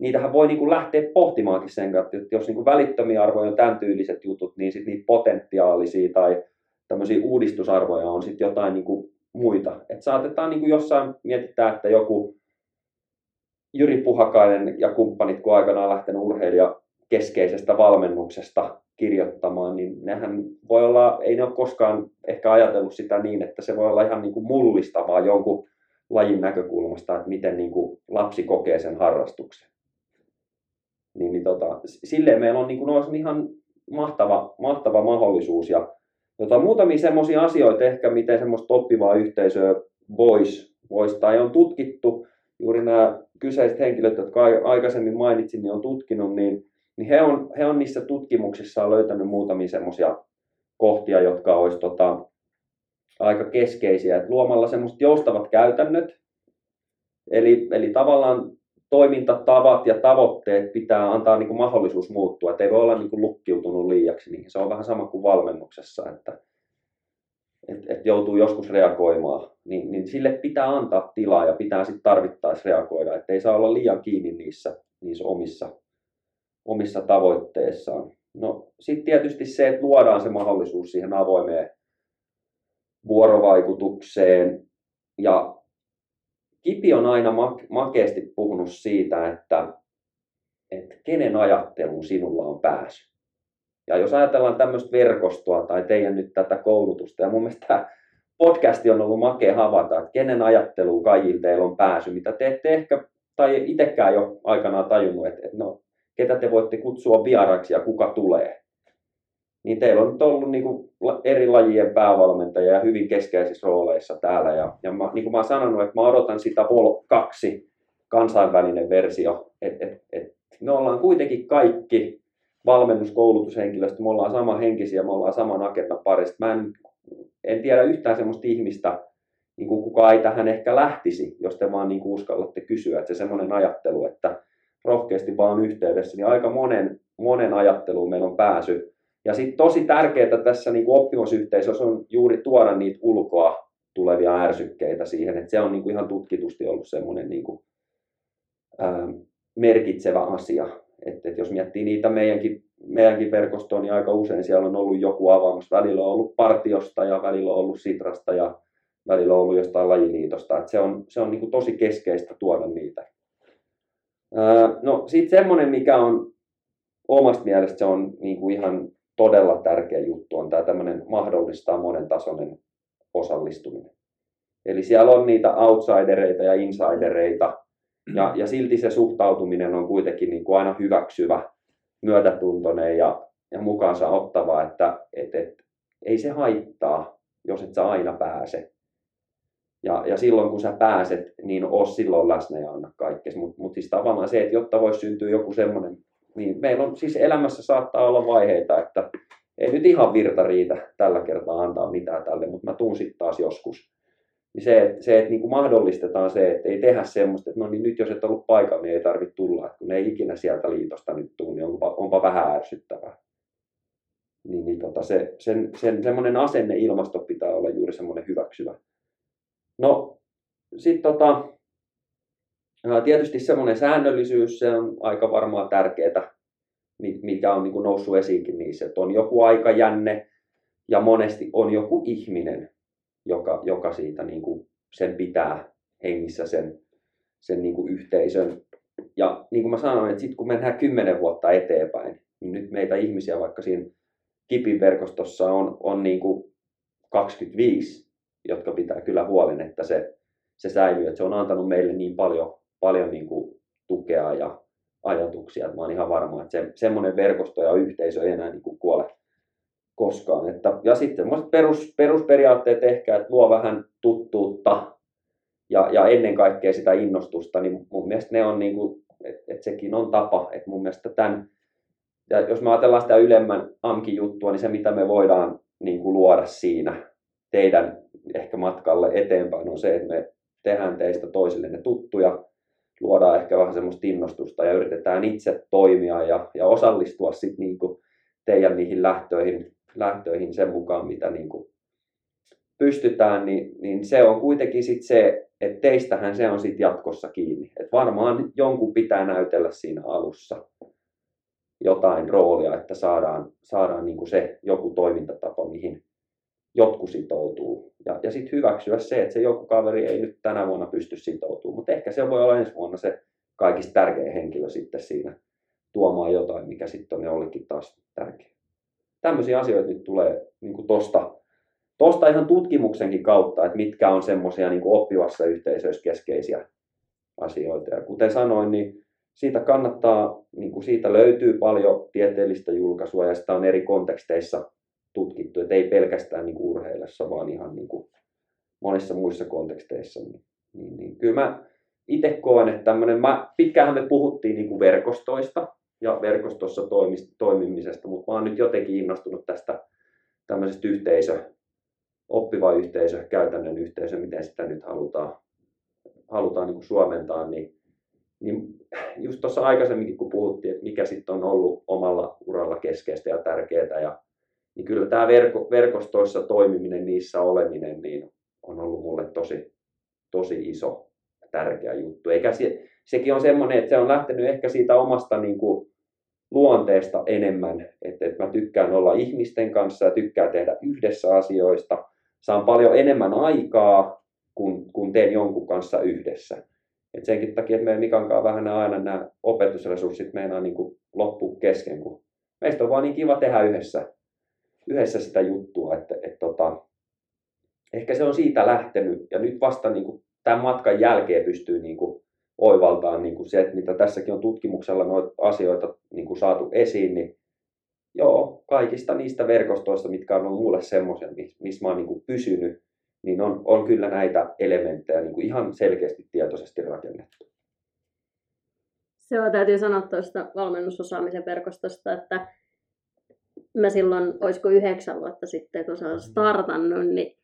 niitähän voi niin lähteä pohtimaankin sen kautta, että jos niin välittömiä arvoja on tämän tyyliset jutut, niin sitten niitä potentiaalisia tai tämmöisiä uudistusarvoja on sitten jotain niin muita. Et saatetaan niin jossain mietittää, että joku Jyri Puhakainen ja kumppanit, kun aikanaan lähtenyt urheilija keskeisestä valmennuksesta kirjoittamaan, niin nehän voi olla, ei ne ole koskaan ehkä ajatellut sitä niin, että se voi olla ihan niin kuin mullistavaa jonkun lajin näkökulmasta, että miten niin kuin lapsi kokee sen harrastuksen. Niin, niin tota, silleen meillä on, niin kuin, on ihan mahtava, mahtava mahdollisuus. Ja tota, muutamia semmoisia asioita ehkä, miten semmoista oppivaa yhteisöä voisi, vois, tai on tutkittu, juuri nämä kyseiset henkilöt, jotka aikaisemmin mainitsin, niin on tutkinut, niin niin he on, he on niissä tutkimuksissa löytänyt muutamia semmoisia kohtia, jotka olisi tota, aika keskeisiä. Et luomalla semmoiset joustavat käytännöt, eli, eli tavallaan toimintatavat ja tavoitteet pitää antaa niin kuin mahdollisuus muuttua, että ei voi olla niin kuin lukkiutunut liiaksi. Niin se on vähän sama kuin valmennuksessa, että et, et joutuu joskus reagoimaan, niin, niin sille pitää antaa tilaa ja pitää sitten tarvittaessa reagoida, että ei saa olla liian kiinni niissä, niissä omissa omissa tavoitteissaan. No sitten tietysti se, että luodaan se mahdollisuus siihen avoimeen vuorovaikutukseen. Ja Kipi on aina makeasti puhunut siitä, että, että kenen ajatteluun sinulla on pääsy. Ja jos ajatellaan tämmöistä verkostoa tai teidän nyt tätä koulutusta, ja mun mielestä tämä podcasti on ollut makea havaita, että kenen ajatteluun kaikilla teillä on pääsy, mitä te ette ehkä tai itsekään jo aikanaan tajunnut, että, että no, ketä te voitte kutsua vieraiksi ja kuka tulee. Niin teillä on nyt ollut niin kuin eri lajien päävalmentajia hyvin keskeisissä rooleissa täällä. Ja, ja mä, niin kuin mä oon sanonut, että mä odotan sitä Vol 2 kansainvälinen versio. Et, et, et me ollaan kuitenkin kaikki valmennuskoulutushenkilöstö, me ollaan sama henkisiä, me ollaan saman agendan parista. Mä en, en tiedä yhtään sellaista ihmistä, niin kuin kuka ei tähän ehkä lähtisi, jos te vaan niin kuin uskallatte kysyä. Että se semmoinen ajattelu, että rohkeasti vaan yhteydessä, niin aika monen, monen ajatteluun meillä on pääsy. Ja sitten tosi tärkeää tässä niin oppimusyhteisössä on juuri tuoda niitä ulkoa tulevia ärsykkeitä siihen, että se on niin kuin ihan tutkitusti ollut semmoinen niin kuin, ää, merkitsevä asia. Että, että jos miettii niitä meidänkin, meidänkin verkostoa, niin aika usein siellä on ollut joku avaamus. Välillä on ollut partiosta ja välillä on ollut sitrasta ja välillä on ollut jostain lajiliitosta. Että se on, se on niin kuin tosi keskeistä tuoda niitä. no sitten semmoinen, mikä on omasta mielestä se on niin kuin ihan todella tärkeä juttu, on tämä tämmöinen mahdollistaa monen tasoinen osallistuminen. Eli siellä on niitä outsidereita ja insidereita, ja, ja silti se suhtautuminen on kuitenkin niin kuin aina hyväksyvä, myötätuntoinen ja, ja mukaansa ottava, että et, et, ei se haittaa, jos et sä aina pääse. Ja, ja silloin kun sä pääset, niin oo silloin läsnä ja anna kaikkea. Mutta mut siis tavallaan se, että jotta voisi syntyä joku semmoinen, niin meillä on siis elämässä saattaa olla vaiheita, että ei nyt ihan virta riitä tällä kertaa antaa mitään tälle, mutta mä tuun sitten taas joskus. Niin se, että, se, että niin kuin mahdollistetaan se, että ei tehdä semmoista, että no niin nyt jos et ollut paikalla, niin ei tarvitse tulla. Että kun ei ikinä sieltä liitosta nyt tule, niin onpa, onpa vähän ärsyttävää. Niin, niin tota, se, sen, sen, semmoinen asenne ilmasto pitää olla juuri semmoinen hyväksyvä. No, sitten tota, tietysti semmoinen säännöllisyys, se on aika varmaan tärkeää, mikä on niin kuin noussut esiinkin niissä, että on joku aikajänne ja monesti on joku ihminen, joka, joka siitä niin kuin sen pitää hengissä sen, sen niin kuin yhteisön. Ja niin kuin mä sanoin, että sitten kun mennään kymmenen vuotta eteenpäin, niin nyt meitä ihmisiä vaikka siinä kipiverkostossa on, on niin kuin 25, jotka pitää kyllä huolen, että se, se säilyy. Että se on antanut meille niin paljon, paljon niin kuin tukea ja ajatuksia, mä oon ihan varma, että se, semmoinen verkosto ja yhteisö ei enää niin kuin kuole koskaan. Että, ja sitten perus, perusperiaatteet ehkä, että luo vähän tuttuutta ja, ja ennen kaikkea sitä innostusta, niin mun mielestä ne on niin kuin, että, että sekin on tapa, että mun mielestä tämän, ja jos me ajatellaan sitä ylemmän AMKI-juttua, niin se mitä me voidaan niin kuin luoda siinä teidän ehkä matkalle eteenpäin on se, että me tehdään teistä toisillenne tuttuja, luodaan ehkä vähän semmoista innostusta ja yritetään itse toimia ja, ja osallistua sitten niin teidän niihin lähtöihin lähtöihin sen mukaan, mitä niin kuin pystytään, niin, niin se on kuitenkin sit se, että teistähän se on sitten jatkossa kiinni. Et varmaan jonkun pitää näytellä siinä alussa jotain roolia, että saadaan, saadaan niin kuin se joku toimintatapa, mihin jotkut sitoutuu. Ja, ja sitten hyväksyä se, että se joku kaveri ei nyt tänä vuonna pysty sitoutumaan, mutta ehkä se voi olla ensi vuonna se kaikista tärkein henkilö sitten siinä tuomaan jotain, mikä sitten on jollekin taas tärkeä tämmöisiä asioita nyt tulee niin kuin tosta, ihan tutkimuksenkin kautta, että mitkä on semmoisia niin oppivassa yhteisöissä keskeisiä asioita. Ja kuten sanoin, niin siitä kannattaa, niin siitä löytyy paljon tieteellistä julkaisua ja sitä on eri konteksteissa tutkittu, että ei pelkästään niin kuin urheilessa, vaan ihan niin kuin monissa muissa konteksteissa. Niin, niin, niin. Kyllä mä itse koen, että tämmöinen, mä, pitkään me puhuttiin niin kuin verkostoista, ja verkostossa toimimisesta, mutta mä oon nyt jotenkin innostunut tästä tämmöisestä yhteisö, oppiva yhteisö, käytännön yhteisö, miten sitä nyt halutaan, halutaan niin kuin suomentaa, niin, niin just tuossa aikaisemminkin, kun puhuttiin, että mikä sitten on ollut omalla uralla keskeistä ja tärkeää, ja, niin kyllä tämä verko, verkostoissa toimiminen, niissä oleminen, niin on ollut mulle tosi, tosi iso tärkeä juttu. Eikä se, sekin on semmoinen, että se on lähtenyt ehkä siitä omasta niin kuin, luonteesta enemmän, että, että mä tykkään olla ihmisten kanssa ja tykkään tehdä yhdessä asioista. Saan paljon enemmän aikaa, kun, kun teen jonkun kanssa yhdessä. Et senkin takia, että meidän Mikan kanssa vähän aina nämä opetusresurssit meinaa niin loppua kesken, kun meistä on vaan niin kiva tehdä yhdessä, yhdessä sitä juttua, että, että tota, ehkä se on siitä lähtenyt ja nyt vasta niin kuin tämän matkan jälkeen pystyy niin kuin oivaltaa niin kuin se, että mitä tässäkin on tutkimuksella noita asioita niin kuin saatu esiin, niin joo, kaikista niistä verkostoista, mitkä on mulle semmoisia, missä mä oon niin kuin pysynyt, niin on, on kyllä näitä elementtejä niin kuin ihan selkeästi tietoisesti rakennettu. On, täytyy sanoa tuosta valmennusosaamisen verkostosta, että mä silloin, olisiko yhdeksän vuotta sitten, kun se on startannut, niin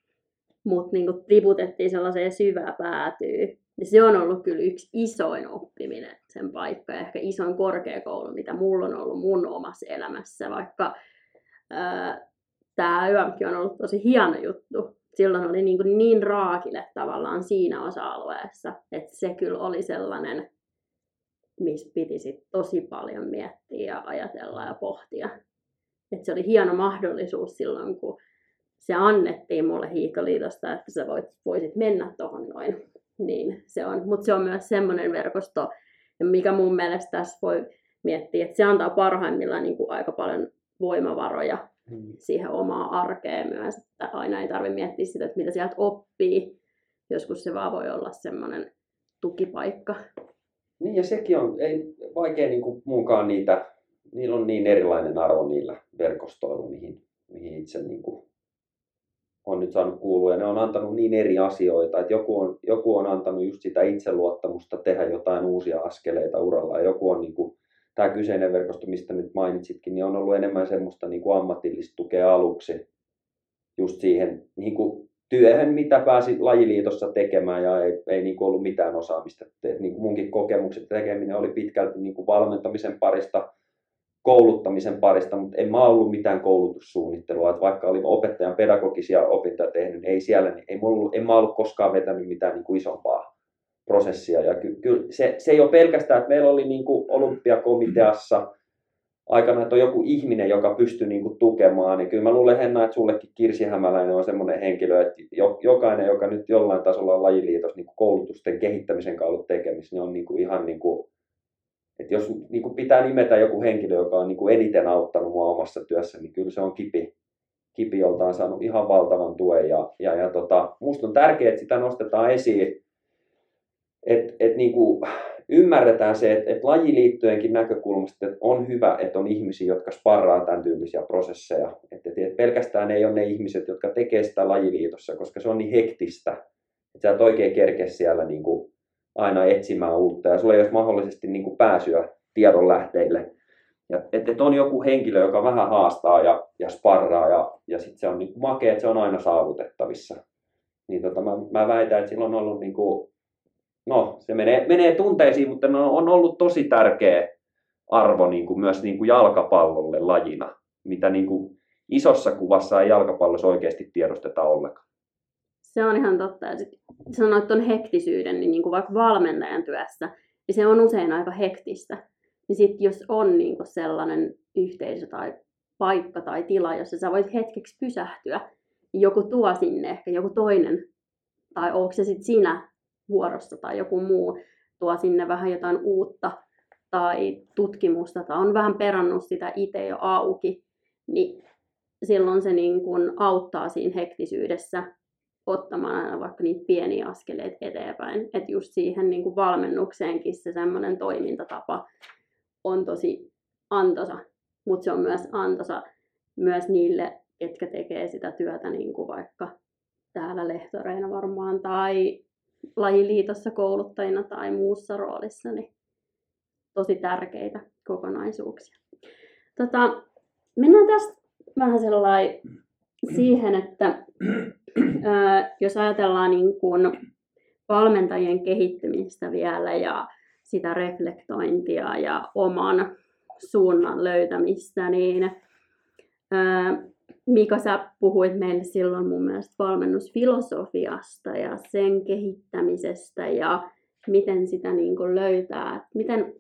mut niin kuin tiputettiin sellaiseen syvään päätyyn. Ja se on ollut kyllä yksi isoin oppiminen, sen paikka ja ehkä isoin korkeakoulu, mitä mulla on ollut mun omassa elämässä, vaikka tämä YMkin on ollut tosi hieno juttu. Silloin oli niin, kuin niin raakille tavallaan siinä osa-alueessa, että se kyllä oli sellainen, missä piti sit tosi paljon miettiä ja ajatella ja pohtia. Et se oli hieno mahdollisuus silloin, kun se annettiin mulle hiihtoliitosta, että sä voit, voisit mennä tuohon noin. Niin se on. Mutta se on myös semmoinen verkosto, mikä mun mielestä tässä voi miettiä, että se antaa parhaimmillaan niin kuin aika paljon voimavaroja hmm. siihen omaan arkeen myös. Että aina ei tarvitse miettiä sitä, että mitä sieltä oppii. Joskus se vaan voi olla semmoinen tukipaikka. Niin ja sekin on ei vaikea niin kuin muunkaan niitä, niillä on niin erilainen arvo niillä verkostoilla, mihin, mihin itse niin kuin on nyt saanut kuulua. Ja ne on antanut niin eri asioita, että joku on, joku on antanut just sitä itseluottamusta tehdä jotain uusia askeleita uralla. Ja joku on niin kuin, tämä kyseinen verkosto, mistä nyt mainitsitkin, niin on ollut enemmän semmoista niin kuin ammatillista tukea aluksi just siihen niin kuin työhön, mitä pääsi lajiliitossa tekemään. Ja ei, ei niin kuin ollut mitään osaamista. Et niin kuin munkin kokemukset tekeminen oli pitkälti niin kuin valmentamisen parista kouluttamisen parista, mutta en mä ollut mitään koulutussuunnittelua. Että vaikka olin opettajan pedagogisia opintoja tehnyt, niin ei siellä, niin ei mulla, en mä ollut koskaan vetänyt mitään niin kuin isompaa prosessia. Ja ky, ky, se, se ei ole pelkästään, että meillä oli niin kuin olympiakomiteassa aikana, että on joku ihminen, joka pystyy niin kuin tukemaan, niin kyllä mä luulen Henna, että sullekin Kirsi Hämäläinen on semmoinen henkilö, että jokainen, joka nyt jollain tasolla on lajiliitos niin kuin koulutusten kehittämisen kautta tekemistä, niin on niin kuin ihan niin kuin että jos niin kuin pitää nimetä joku henkilö, joka on niin kuin eniten auttanut mua omassa työssä, niin kyllä se on Kipi, Kipi jolta on saanut ihan valtavan tuen. Ja, ja, ja tota, musta on tärkeää, että sitä nostetaan esiin, että et niin kuin ymmärretään se, että et lajiliittojenkin näkökulmasta että on hyvä, että on ihmisiä, jotka sparraa tämän tyyppisiä prosesseja. Että et pelkästään ei ole ne ihmiset, jotka tekee sitä lajiliitossa, koska se on niin hektistä, että sä et oikein kerkeä siellä niin kuin aina etsimään uutta ja sulla ei olisi mahdollisesti niin kuin pääsyä tiedonlähteille. Ja että et on joku henkilö, joka vähän haastaa ja, ja sparraa ja, ja sitten se on niin makea, että se on aina saavutettavissa. Niin tota, mä, mä väitän, että sillä on ollut niin kuin, no se menee, menee tunteisiin, mutta ne on ollut tosi tärkeä arvo niin kuin myös niin kuin jalkapallolle lajina, mitä niin kuin isossa kuvassa ei jalkapallossa oikeasti tiedosteta ollenkaan. Se on ihan totta. Ja sitten sanoit tuon hektisyyden, niin, niin kuin vaikka valmentajan työssä, niin se on usein aika hektistä. Niin sitten jos on niin kuin sellainen yhteisö tai paikka tai tila, jossa sä voit hetkeksi pysähtyä, niin joku tuo sinne ehkä joku toinen, tai onko se sitten sinä vuorossa tai joku muu, tuo sinne vähän jotain uutta tai tutkimusta tai on vähän perannut sitä itse jo auki, niin silloin se niin kuin auttaa siinä hektisyydessä ottamaan aina vaikka niitä pieniä askeleita eteenpäin. Että just siihen niin kuin valmennukseenkin se semmoinen toimintatapa on tosi antosa, mutta se on myös antosa myös niille, ketkä tekee sitä työtä niin kuin vaikka täällä lehtoreina varmaan tai lajiliitossa kouluttajina tai muussa roolissa, niin tosi tärkeitä kokonaisuuksia. Tota, mennään tästä vähän sellainen siihen, että jos ajatellaan niin kuin valmentajien kehittymistä vielä ja sitä reflektointia ja oman suunnan löytämistä, niin Mika, sä puhuit meille silloin mun mielestä valmennusfilosofiasta ja sen kehittämisestä ja miten sitä niin kuin löytää, miten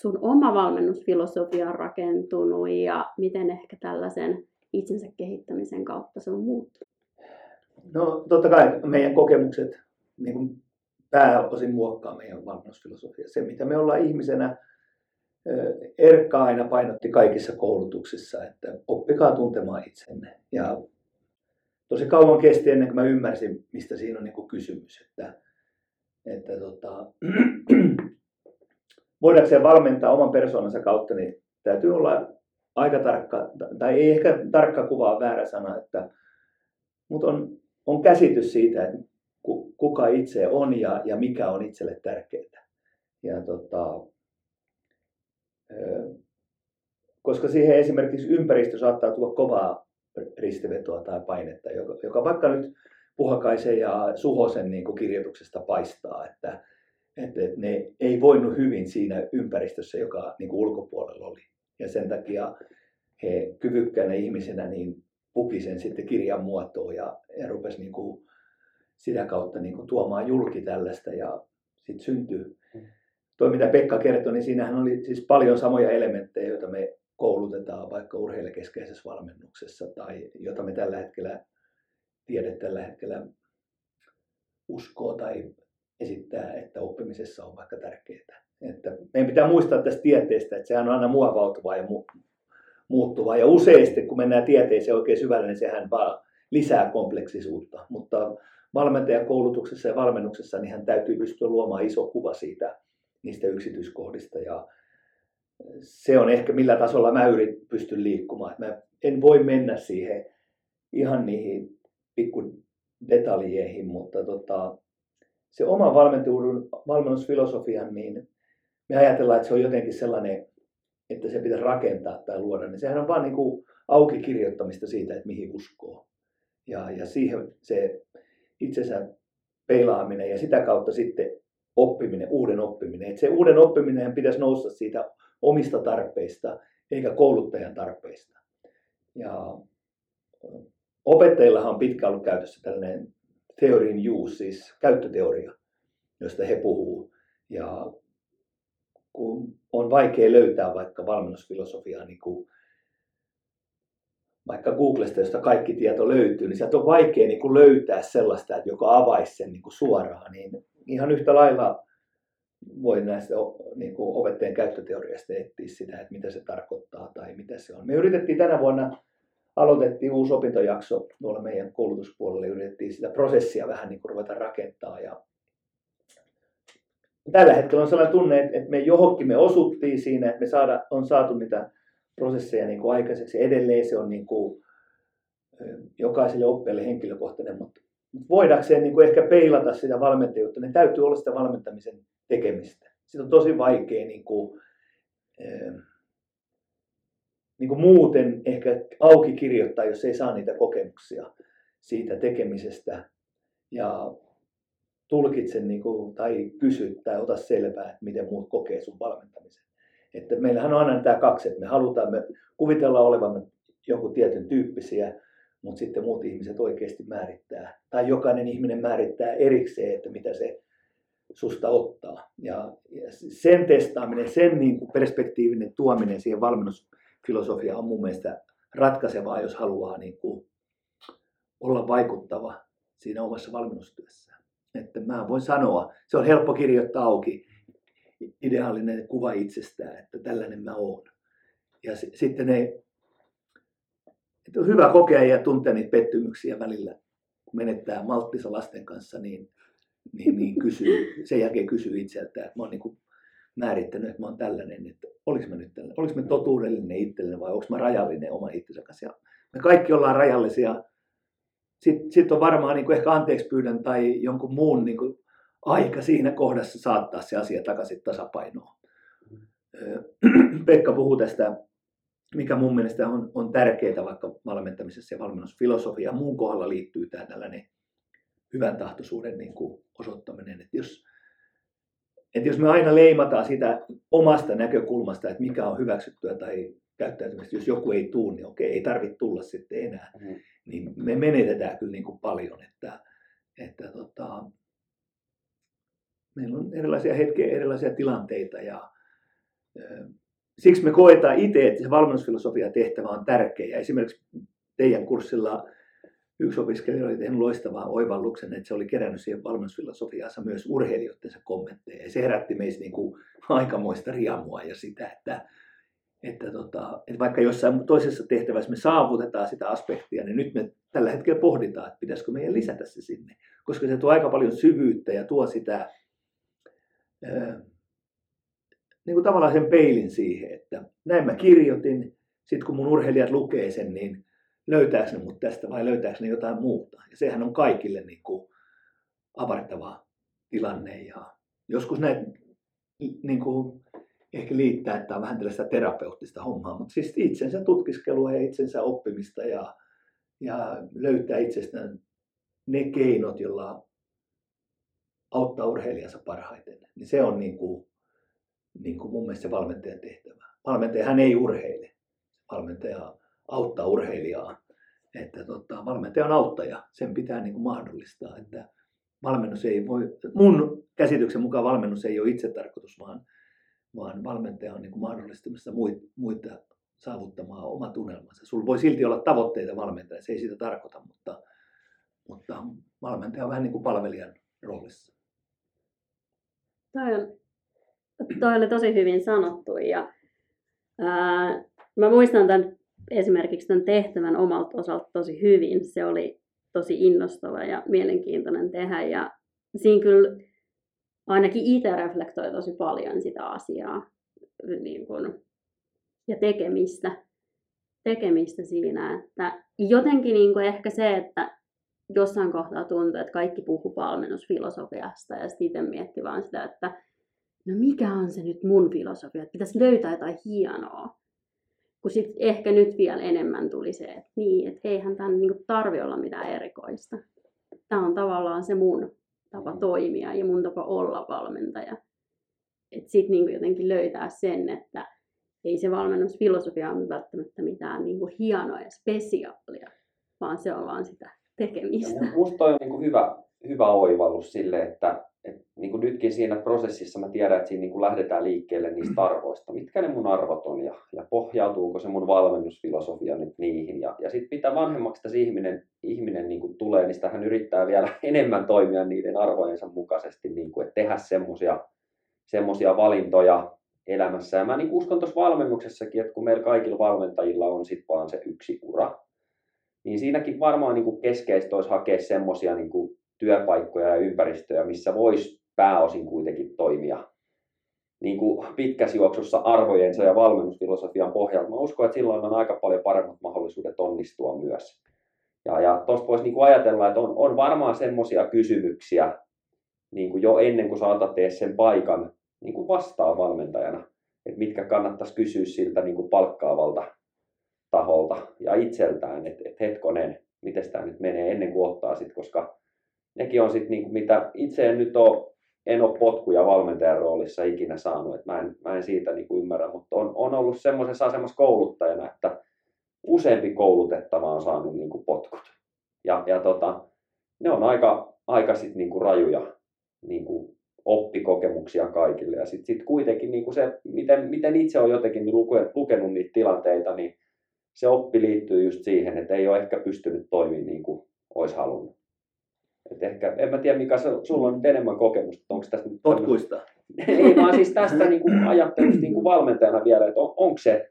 sun oma valmennusfilosofia on rakentunut ja miten ehkä tällaisen itsensä kehittämisen kautta se on muuttunut? No totta kai meidän kokemukset niin kuin pääosin muokkaa meidän valmennusfilosofia. Se, mitä me ollaan ihmisenä, Erkka aina painotti kaikissa koulutuksissa, että oppikaa tuntemaan itsenne. Ja tosi kauan kesti ennen kuin mä ymmärsin, mistä siinä on niin kysymys. Että, että tota, <clears throat> voidaanko valmentaa oman persoonansa kautta, niin täytyy olla aika tarkka, tai ei ehkä tarkka kuva väärä sana, että, mutta on, on käsitys siitä, että kuka itse on ja, ja mikä on itselle tärkeää. Ja tota, koska siihen esimerkiksi ympäristö saattaa tulla kovaa ristivetoa tai painetta, joka, joka vaikka nyt Puhakaisen ja Suhosen niin kuin kirjoituksesta paistaa, että, että, ne ei voinut hyvin siinä ympäristössä, joka niin kuin ulkopuolella oli. Ja sen takia he kyvykkäänä ihmisenä niin puki sen sitten kirjan muotoon ja, ja rupesi niin kuin sitä kautta niin kuin tuomaan julki tällaista ja sitten syntyi. Mm. Tuo mitä Pekka kertoi, niin siinähän oli siis paljon samoja elementtejä, joita me koulutetaan vaikka urheilijakeskeisessä valmennuksessa tai jota me tällä hetkellä tiede tällä hetkellä uskoo tai esittää, että oppimisessa on vaikka tärkeää. Että meidän pitää muistaa tästä tieteestä, että sehän on aina muovautuvaa ja mu- muuttuvaa. Ja useasti, kun mennään tieteeseen oikein syvälle, niin sehän vaan lisää kompleksisuutta. Mutta valmentajakoulutuksessa ja valmennuksessa niin hän täytyy pystyä luomaan iso kuva siitä niistä yksityiskohdista. Ja se on ehkä millä tasolla mä yrit, pystyn liikkumaan. Mä en voi mennä siihen ihan niihin pikku detaljeihin, mutta tota, se oma valmennusfilosofian, niin me ajatellaan, että se on jotenkin sellainen, että se pitäisi rakentaa tai luoda, niin sehän on vaan niin kuin auki kirjoittamista siitä, että mihin uskoo. Ja, ja siihen se itsensä peilaaminen ja sitä kautta sitten oppiminen, uuden oppiminen. Että se uuden oppiminen pitäisi nousta siitä omista tarpeista eikä kouluttajan tarpeista. Ja opettajillahan on pitkä ollut käytössä tällainen theory in use, siis käyttöteoria, josta he puhuu. Ja kun on vaikea löytää vaikka valmennusfilosofiaa, niin kuin vaikka Googlesta, josta kaikki tieto löytyy, niin sieltä on vaikea niin kuin löytää sellaista, että joka avaisi sen niin kuin suoraan. Niin ihan yhtä lailla voi näistä niin kuin opettajan käyttöteoriasta etsiä sitä, että mitä se tarkoittaa tai mitä se on. Me yritettiin tänä vuonna, aloitettiin uusi opintojakso tuolla meidän koulutuspuolella, yritettiin sitä prosessia vähän niin kuin ruveta rakentaa ja tällä hetkellä on sellainen tunne, että me johonkin me osuttiin siinä, että me saada, on saatu niitä prosesseja niin kuin aikaiseksi. Edelleen se on niin kuin, jokaiselle oppijalle henkilökohtainen, mutta voidakseen niin kuin ehkä peilata sitä valmentajuutta, niin täytyy olla sitä valmentamisen tekemistä. Sitä on tosi vaikea niin kuin, niin kuin muuten ehkä auki kirjoittaa, jos ei saa niitä kokemuksia siitä tekemisestä. Ja tulkitse niin kuin, tai kysy tai ota selvää, että miten muut kokee sun valmentamisen. Että meillähän on aina tämä kaksi, että me halutaan, me kuvitella olevamme joku tietyn tyyppisiä, mutta sitten muut ihmiset oikeasti määrittää. Tai jokainen ihminen määrittää erikseen, että mitä se susta ottaa. Ja sen testaaminen, sen niin kuin perspektiivinen tuominen siihen valmennusfilosofiaan on mun mielestä ratkaisevaa, jos haluaa niin kuin olla vaikuttava siinä omassa valmennustyössään. Että mä voin sanoa, se on helppo kirjoittaa auki, ideaalinen kuva itsestään, että tällainen mä oon. Ja s- sitten ne, että on hyvä kokea ja tuntea niitä pettymyksiä välillä, kun menettää malttissa lasten kanssa, niin, niin, niin kysyy, sen jälkeen kysyy itseltä, että mä oon niin kuin määrittänyt, että mä oon tällainen, että olis mä nyt tällainen, olis mä totuudellinen itselleni vai onko mä rajallinen oma itsensä kanssa. Ja me kaikki ollaan rajallisia. Sitten sit on varmaan niin kuin ehkä anteeksi pyydän tai jonkun muun niin kuin aika siinä kohdassa saattaa se asia takaisin tasapainoon. <clears throat> Pekka puhuu tästä, mikä mun mielestä on, on tärkeää vaikka valmentamisessa ja valmennusfilosofia. Muun kohdalla liittyy tämä tällainen hyvän tahtoisuuden niin kuin osoittaminen. Että jos, että jos me aina leimataan sitä omasta näkökulmasta, että mikä on hyväksyttyä tai käyttäytymistä, jos joku ei tuu, niin okei, ei tarvitse tulla sitten enää, mm. niin me menetetään kyllä niin kuin paljon. Että, että tota, meillä on erilaisia hetkiä, erilaisia tilanteita ja siksi me koetaan itse, että se valmennusfilosofia tehtävä on tärkeä. Ja esimerkiksi teidän kurssilla yksi opiskelija oli tehnyt loistavaa oivalluksen, että se oli kerännyt siihen valmennusfilosofiaansa myös urheilijoidensa kommentteja. Ja se herätti meissä niin kuin aikamoista riamua ja sitä, että, että, tota, että vaikka jossain toisessa tehtävässä me saavutetaan sitä aspektia, niin nyt me tällä hetkellä pohditaan, että pitäisikö meidän lisätä se sinne. Koska se tuo aika paljon syvyyttä ja tuo sitä niin kuin tavallaan sen peilin siihen, että näin mä kirjoitin, sitten kun mun urheilijat lukee sen, niin löytääkö ne mut tästä vai löytääkö ne jotain muuta. Ja sehän on kaikille niin kuin avartava tilanne ja joskus näitä niin kuin ehkä liittää, että on vähän tällaista terapeuttista hommaa, mutta siis itsensä tutkiskelua ja itsensä oppimista ja, ja löytää itsestään ne keinot, joilla auttaa urheilijansa parhaiten. Niin se on niin kuin, niin kuin mun mielestä se valmentajan tehtävä. Valmentajahan ei urheile. Valmentaja auttaa urheilijaa. Että tota, valmentaja on auttaja. Sen pitää niin kuin mahdollistaa. Että valmennus ei voi, mun käsityksen mukaan valmennus ei ole itse tarkoitus, vaan, vaan valmentaja on niin kuin mahdollistamassa muita, muita saavuttamaan omat unelmansa. Sulla voi silti olla tavoitteita valmentaja, se ei sitä tarkoita, mutta, mutta valmentaja on vähän niin kuin palvelijan roolissa. Toi, on, toi oli tosi hyvin sanottu ja ää, mä muistan tämän, esimerkiksi tämän tehtävän omalta osalta tosi hyvin. Se oli tosi innostava ja mielenkiintoinen tehdä ja siinä kyllä ainakin itse reflektoi tosi paljon sitä asiaa niin kun, ja tekemistä, tekemistä siinä, että jotenkin niin kuin ehkä se, että jossain kohtaa tuntuu, että kaikki puhuu valmennusfilosofiasta ja sitten itse mietti vaan sitä, että no mikä on se nyt mun filosofia, että pitäisi löytää jotain hienoa. Kun sitten ehkä nyt vielä enemmän tuli se, että niin, että eihän tämän niin tarvi olla mitään erikoista. Tämä on tavallaan se mun tapa toimia ja mun tapa olla valmentaja. Että sitten niin jotenkin löytää sen, että ei se valmennusfilosofia ole välttämättä mitään niin hienoa ja spesiaalia, vaan se on vaan sitä tekemistä. Ja musta toi on niin kuin hyvä, hyvä oivallus sille, että, että niin kuin nytkin siinä prosessissa mä tiedän, että siinä niin kuin lähdetään liikkeelle niistä arvoista. Mitkä ne mun arvot on ja, ja pohjautuuko se mun valmennusfilosofia nyt niihin. Ja, ja sitten mitä vanhemmaksi tässä ihminen, ihminen niin kuin tulee, niin sitä hän yrittää vielä <laughs> enemmän toimia niiden arvojensa mukaisesti, niin kuin, että tehdä semmoisia semmosia valintoja elämässä. Ja mä niin uskon tuossa valmennuksessakin, että kun meillä kaikilla valmentajilla on sitten vaan se yksi ura, niin siinäkin varmaan niin kuin keskeistä olisi hakea semmoisia niin kuin työpaikkoja ja ympäristöjä, missä voisi pääosin kuitenkin toimia niin kuin pitkässä juoksussa arvojensa ja valmennusfilosofian pohjalta. Mä uskon, että silloin on aika paljon paremmat mahdollisuudet onnistua myös. Ja, ja tuosta voisi niin ajatella, että on, on varmaan semmoisia kysymyksiä niin kuin jo ennen kuin saatat tee sen paikan niin kuin vastaa valmentajana, että mitkä kannattaisi kysyä siltä niin kuin palkkaavalta taholta ja itseltään, että et hetkonen, miten tämä nyt menee ennen kuin ottaa sit, koska nekin on sitten niinku, mitä itse en nyt ole, en ole potkuja valmentajan roolissa ikinä saanut, että mä en, mä en siitä niinku ymmärrä, mutta on, on ollut semmoisessa asemassa kouluttajana, että useampi koulutettava on saanut niinku potkut. Ja, ja tota, ne on aika, aika sit niinku rajuja niinku oppikokemuksia kaikille. Ja sitten sit kuitenkin niinku se, miten, miten itse on jotenkin lukenut niitä tilanteita, niin se oppi liittyy just siihen, että ei ole ehkä pystynyt toimimaan niin kuin olisi halunnut. Et ehkä, en mä tiedä mikä sulla on nyt enemmän kokemusta, onko tästä nyt... Potkuista. <laughs> ei vaan siis tästä niin kuin ajattelusta niin kuin valmentajana vielä, että on, onko se,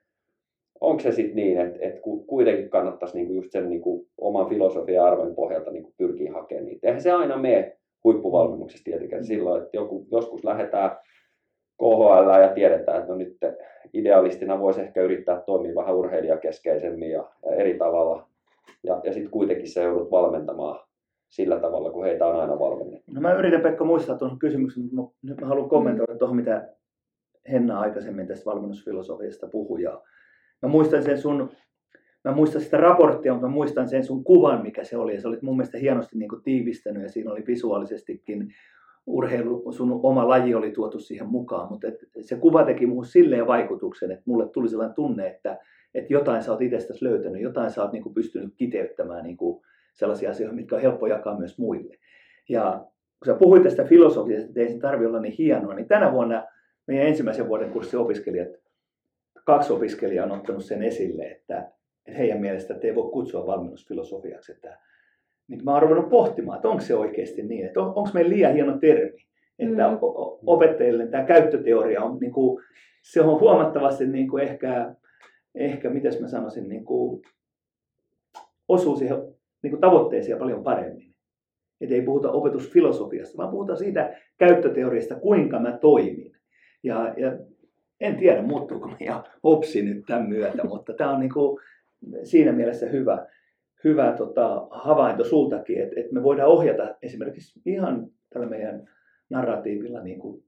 onko se sitten niin, että, että kuitenkin kannattaisi niin kuin just sen niin kuin oman filosofian arvojen pohjalta niin kuin pyrkiä hakemaan niitä. Eihän se aina mene huippuvalmennuksessa tietenkään silloin, että joku, joskus lähdetään KHL ja tiedetään, että no nyt idealistina voisi ehkä yrittää toimia vähän urheilijakeskeisemmin ja, ja eri tavalla. Ja, ja sitten kuitenkin se joudut valmentamaan sillä tavalla, kun heitä on aina valmennettu. No mä yritän Pekka muistaa tuon kysymyksen, mutta nyt mä haluan kommentoida tuohon, mitä Henna aikaisemmin tästä valmennusfilosofiasta puhui. Ja mä muistan sen sun, mä muistan sitä raporttia, mutta mä muistan sen sun kuvan, mikä se oli. Ja se oli mun mielestä hienosti niin kuin tiivistänyt ja siinä oli visuaalisestikin urheilu, sun oma laji oli tuotu siihen mukaan, mutta et se kuva teki muuhun silleen vaikutuksen, että mulle tuli sellainen tunne, että, että jotain sä oot itsestäsi löytänyt, jotain sä oot niin kuin pystynyt kiteyttämään niin kuin sellaisia asioita, mitkä on helppo jakaa myös muille. Ja kun sä puhuit tästä filosofiasta, että ei se tarvitse olla niin hienoa, niin tänä vuonna meidän ensimmäisen vuoden kurssin opiskelijat, kaksi opiskelijaa on ottanut sen esille, että, että heidän mielestä että ei voi kutsua valmennusfilosofiaksi, että niin mä oon ruvennut pohtimaan, että onko se oikeasti niin, että on, onko meillä liian hieno termi, että mm. opettajille tämä käyttöteoria on, niin kuin, se on huomattavasti niin kuin ehkä, ehkä mitäs mä sanoisin, niin kuin, osuu siihen niin kuin tavoitteeseen paljon paremmin. Että ei puhuta opetusfilosofiasta, vaan puhutaan siitä käyttöteoriasta, kuinka mä toimin. Ja, ja en tiedä muuttuuko meidän hopsi nyt tämän myötä, <laughs> mutta tämä on niin kuin siinä mielessä hyvä, hyvä tota, havainto sultakin, että, että me voidaan ohjata esimerkiksi ihan tällä meidän narratiivilla niin kuin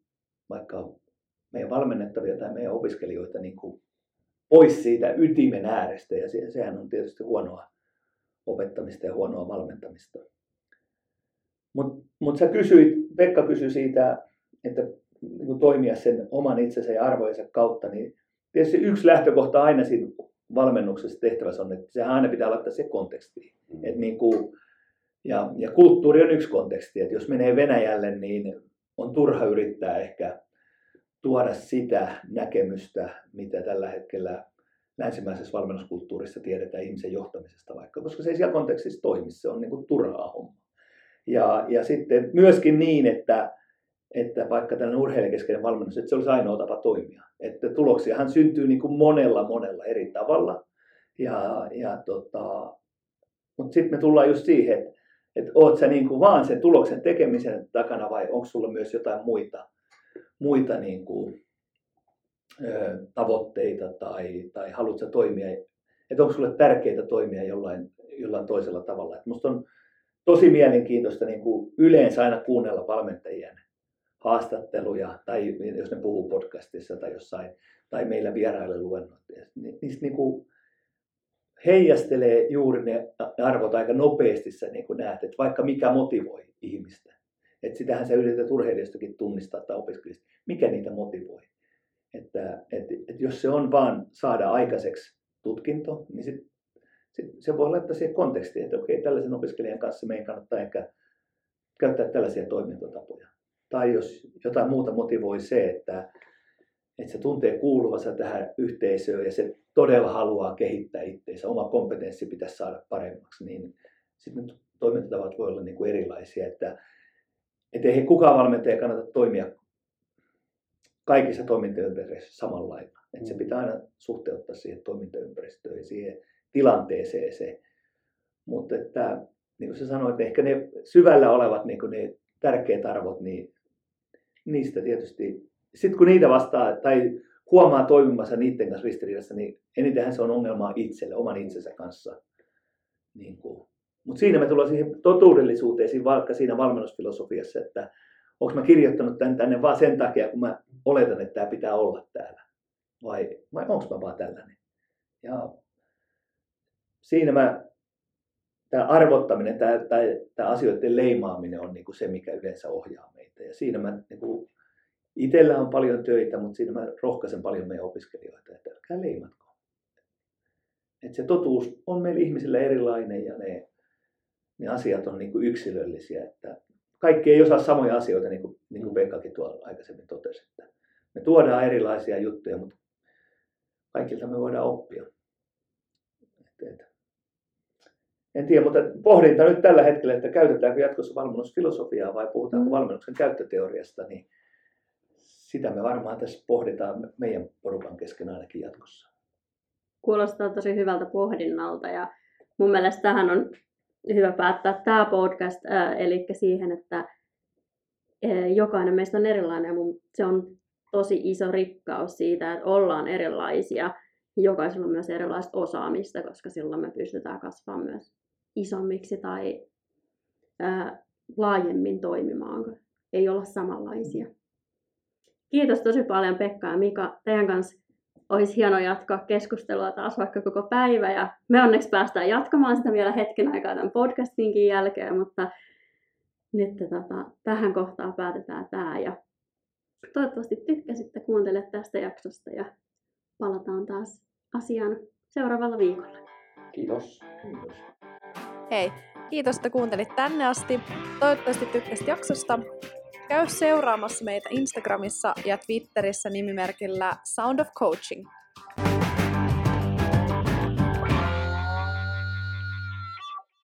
vaikka meidän valmennettavia tai meidän opiskelijoita niin kuin pois siitä ytimen äärestä ja se, sehän on tietysti huonoa opettamista ja huonoa valmentamista. Mutta mut sä kysyit, Pekka kysyi siitä, että niin toimia sen oman itsensä ja arvojensa kautta, niin tietysti yksi lähtökohta aina siinä valmennuksessa tehtävässä on, että sehän aina pitää laittaa se konteksti. Mm. Et niin kuin, ja, ja kulttuuri on yksi konteksti, että jos menee Venäjälle, niin on turha yrittää ehkä tuoda sitä näkemystä, mitä tällä hetkellä länsimäisessä valmennuskulttuurissa tiedetään ihmisen johtamisesta vaikka, koska se ei siellä kontekstissa toimi, se on niin kuin turhaa homma. Ja, ja sitten myöskin niin, että, että vaikka tällainen urheilijakeskeinen valmennus, että se olisi ainoa tapa toimia. Että tuloksiahan syntyy niin kuin monella monella eri tavalla. Ja, ja tota, mutta sitten me tullaan just siihen, että, että oot sä niin kuin vaan sen tuloksen tekemisen takana vai onko sulla myös jotain muita, muita niin kuin, tavoitteita tai, tai haluatko toimia, että onko sulle tärkeää toimia jollain, jollain toisella tavalla. Et musta on tosi mielenkiintoista niin kuin yleensä aina kuunnella valmentajien haastatteluja, tai jos ne puhuu podcastissa tai jossain, tai meillä vieraille luennoitteja. Niistä niin kuin heijastelee juuri ne arvot aika nopeasti sä niin kuin näet, että vaikka mikä motivoi ihmistä. Että sitähän sä yrität urheilijastakin tunnistaa tai opiskelijasta, mikä niitä motivoi. Että, että, että jos se on vaan saada aikaiseksi tutkinto, niin sit, sit se voi laittaa siihen kontekstiin, että okei, tällaisen opiskelijan kanssa meidän kannattaa ehkä käyttää tällaisia toimintatapoja. Tai jos jotain muuta motivoi se, että, että se tuntee kuuluvansa tähän yhteisöön ja se todella haluaa kehittää itseensä, oma kompetenssi pitäisi saada paremmaksi, niin sitten toimintatavat voi olla niin kuin erilaisia. Että, että ei kukaan valmentaja kannata toimia kaikissa toimintaympäristöissä samalla lailla. Että se mm. pitää aina suhteuttaa siihen toimintaympäristöön ja siihen tilanteeseen se. Mutta että, niin kuin sä sanoit, ehkä ne syvällä olevat niin ne tärkeät arvot, niin niistä tietysti, sitten kun niitä vastaa tai huomaa toimimassa niiden kanssa ristiriidassa, niin enitenhän se on ongelmaa itselle, oman itsensä kanssa. Niin. Mutta siinä me tullaan siihen totuudellisuuteen, vaikka siinä valmennusfilosofiassa, että onko mä kirjoittanut tämän tänne vaan sen takia, kun mä oletan, että tämä pitää olla täällä. Vai, vai onko mä vaan tällainen? Ja siinä mä, tämä arvottaminen, tämä, tämä, tämä asioiden leimaaminen on niin kuin se, mikä yleensä ohjaa meitä. Ja siinä mä niin kuin, on paljon töitä, mutta siinä mä rohkaisen paljon meidän opiskelijoita, että älkää leimatko. Että se totuus on meillä ihmisillä erilainen ja ne, ne asiat on niin kuin yksilöllisiä. Että kaikki ei osaa samoja asioita, niin kuin, niin kuin Pekkakin tuolla aikaisemmin totesi. Että me tuodaan erilaisia juttuja, mutta kaikilta me voidaan oppia. Että, en tiedä, mutta pohdinta nyt tällä hetkellä, että käytetäänkö jatkossa valmennusfilosofiaa vai puhutaanko mm. valmennuksen käyttöteoriasta, niin sitä me varmaan tässä pohditaan meidän porukan kesken ainakin jatkossa. Kuulostaa tosi hyvältä pohdinnalta ja mun mielestä tähän on hyvä päättää tämä podcast, ää, eli siihen, että ää, jokainen meistä on erilainen ja mun, se on tosi iso rikkaus siitä, että ollaan erilaisia. Jokaisella on myös erilaista osaamista, koska silloin me pystytään kasvamaan myös isommiksi tai ää, laajemmin toimimaan, ei olla samanlaisia. Kiitos tosi paljon Pekka ja Mika. Teidän kanssa olisi hieno jatkaa keskustelua taas vaikka koko päivä. Ja me onneksi päästään jatkamaan sitä vielä hetken aikaa tämän podcastinkin jälkeen, mutta nyt tota, tähän kohtaan päätetään tämä. Ja toivottavasti tykkäsitte, kuuntele tästä jaksosta ja palataan taas asiaan seuraavalla viikolla. Kiitos. Kiitos. Hei, kiitos, että kuuntelit tänne asti. Toivottavasti tykkäsit jaksosta. Käy seuraamassa meitä Instagramissa ja Twitterissä nimimerkillä Sound of Coaching.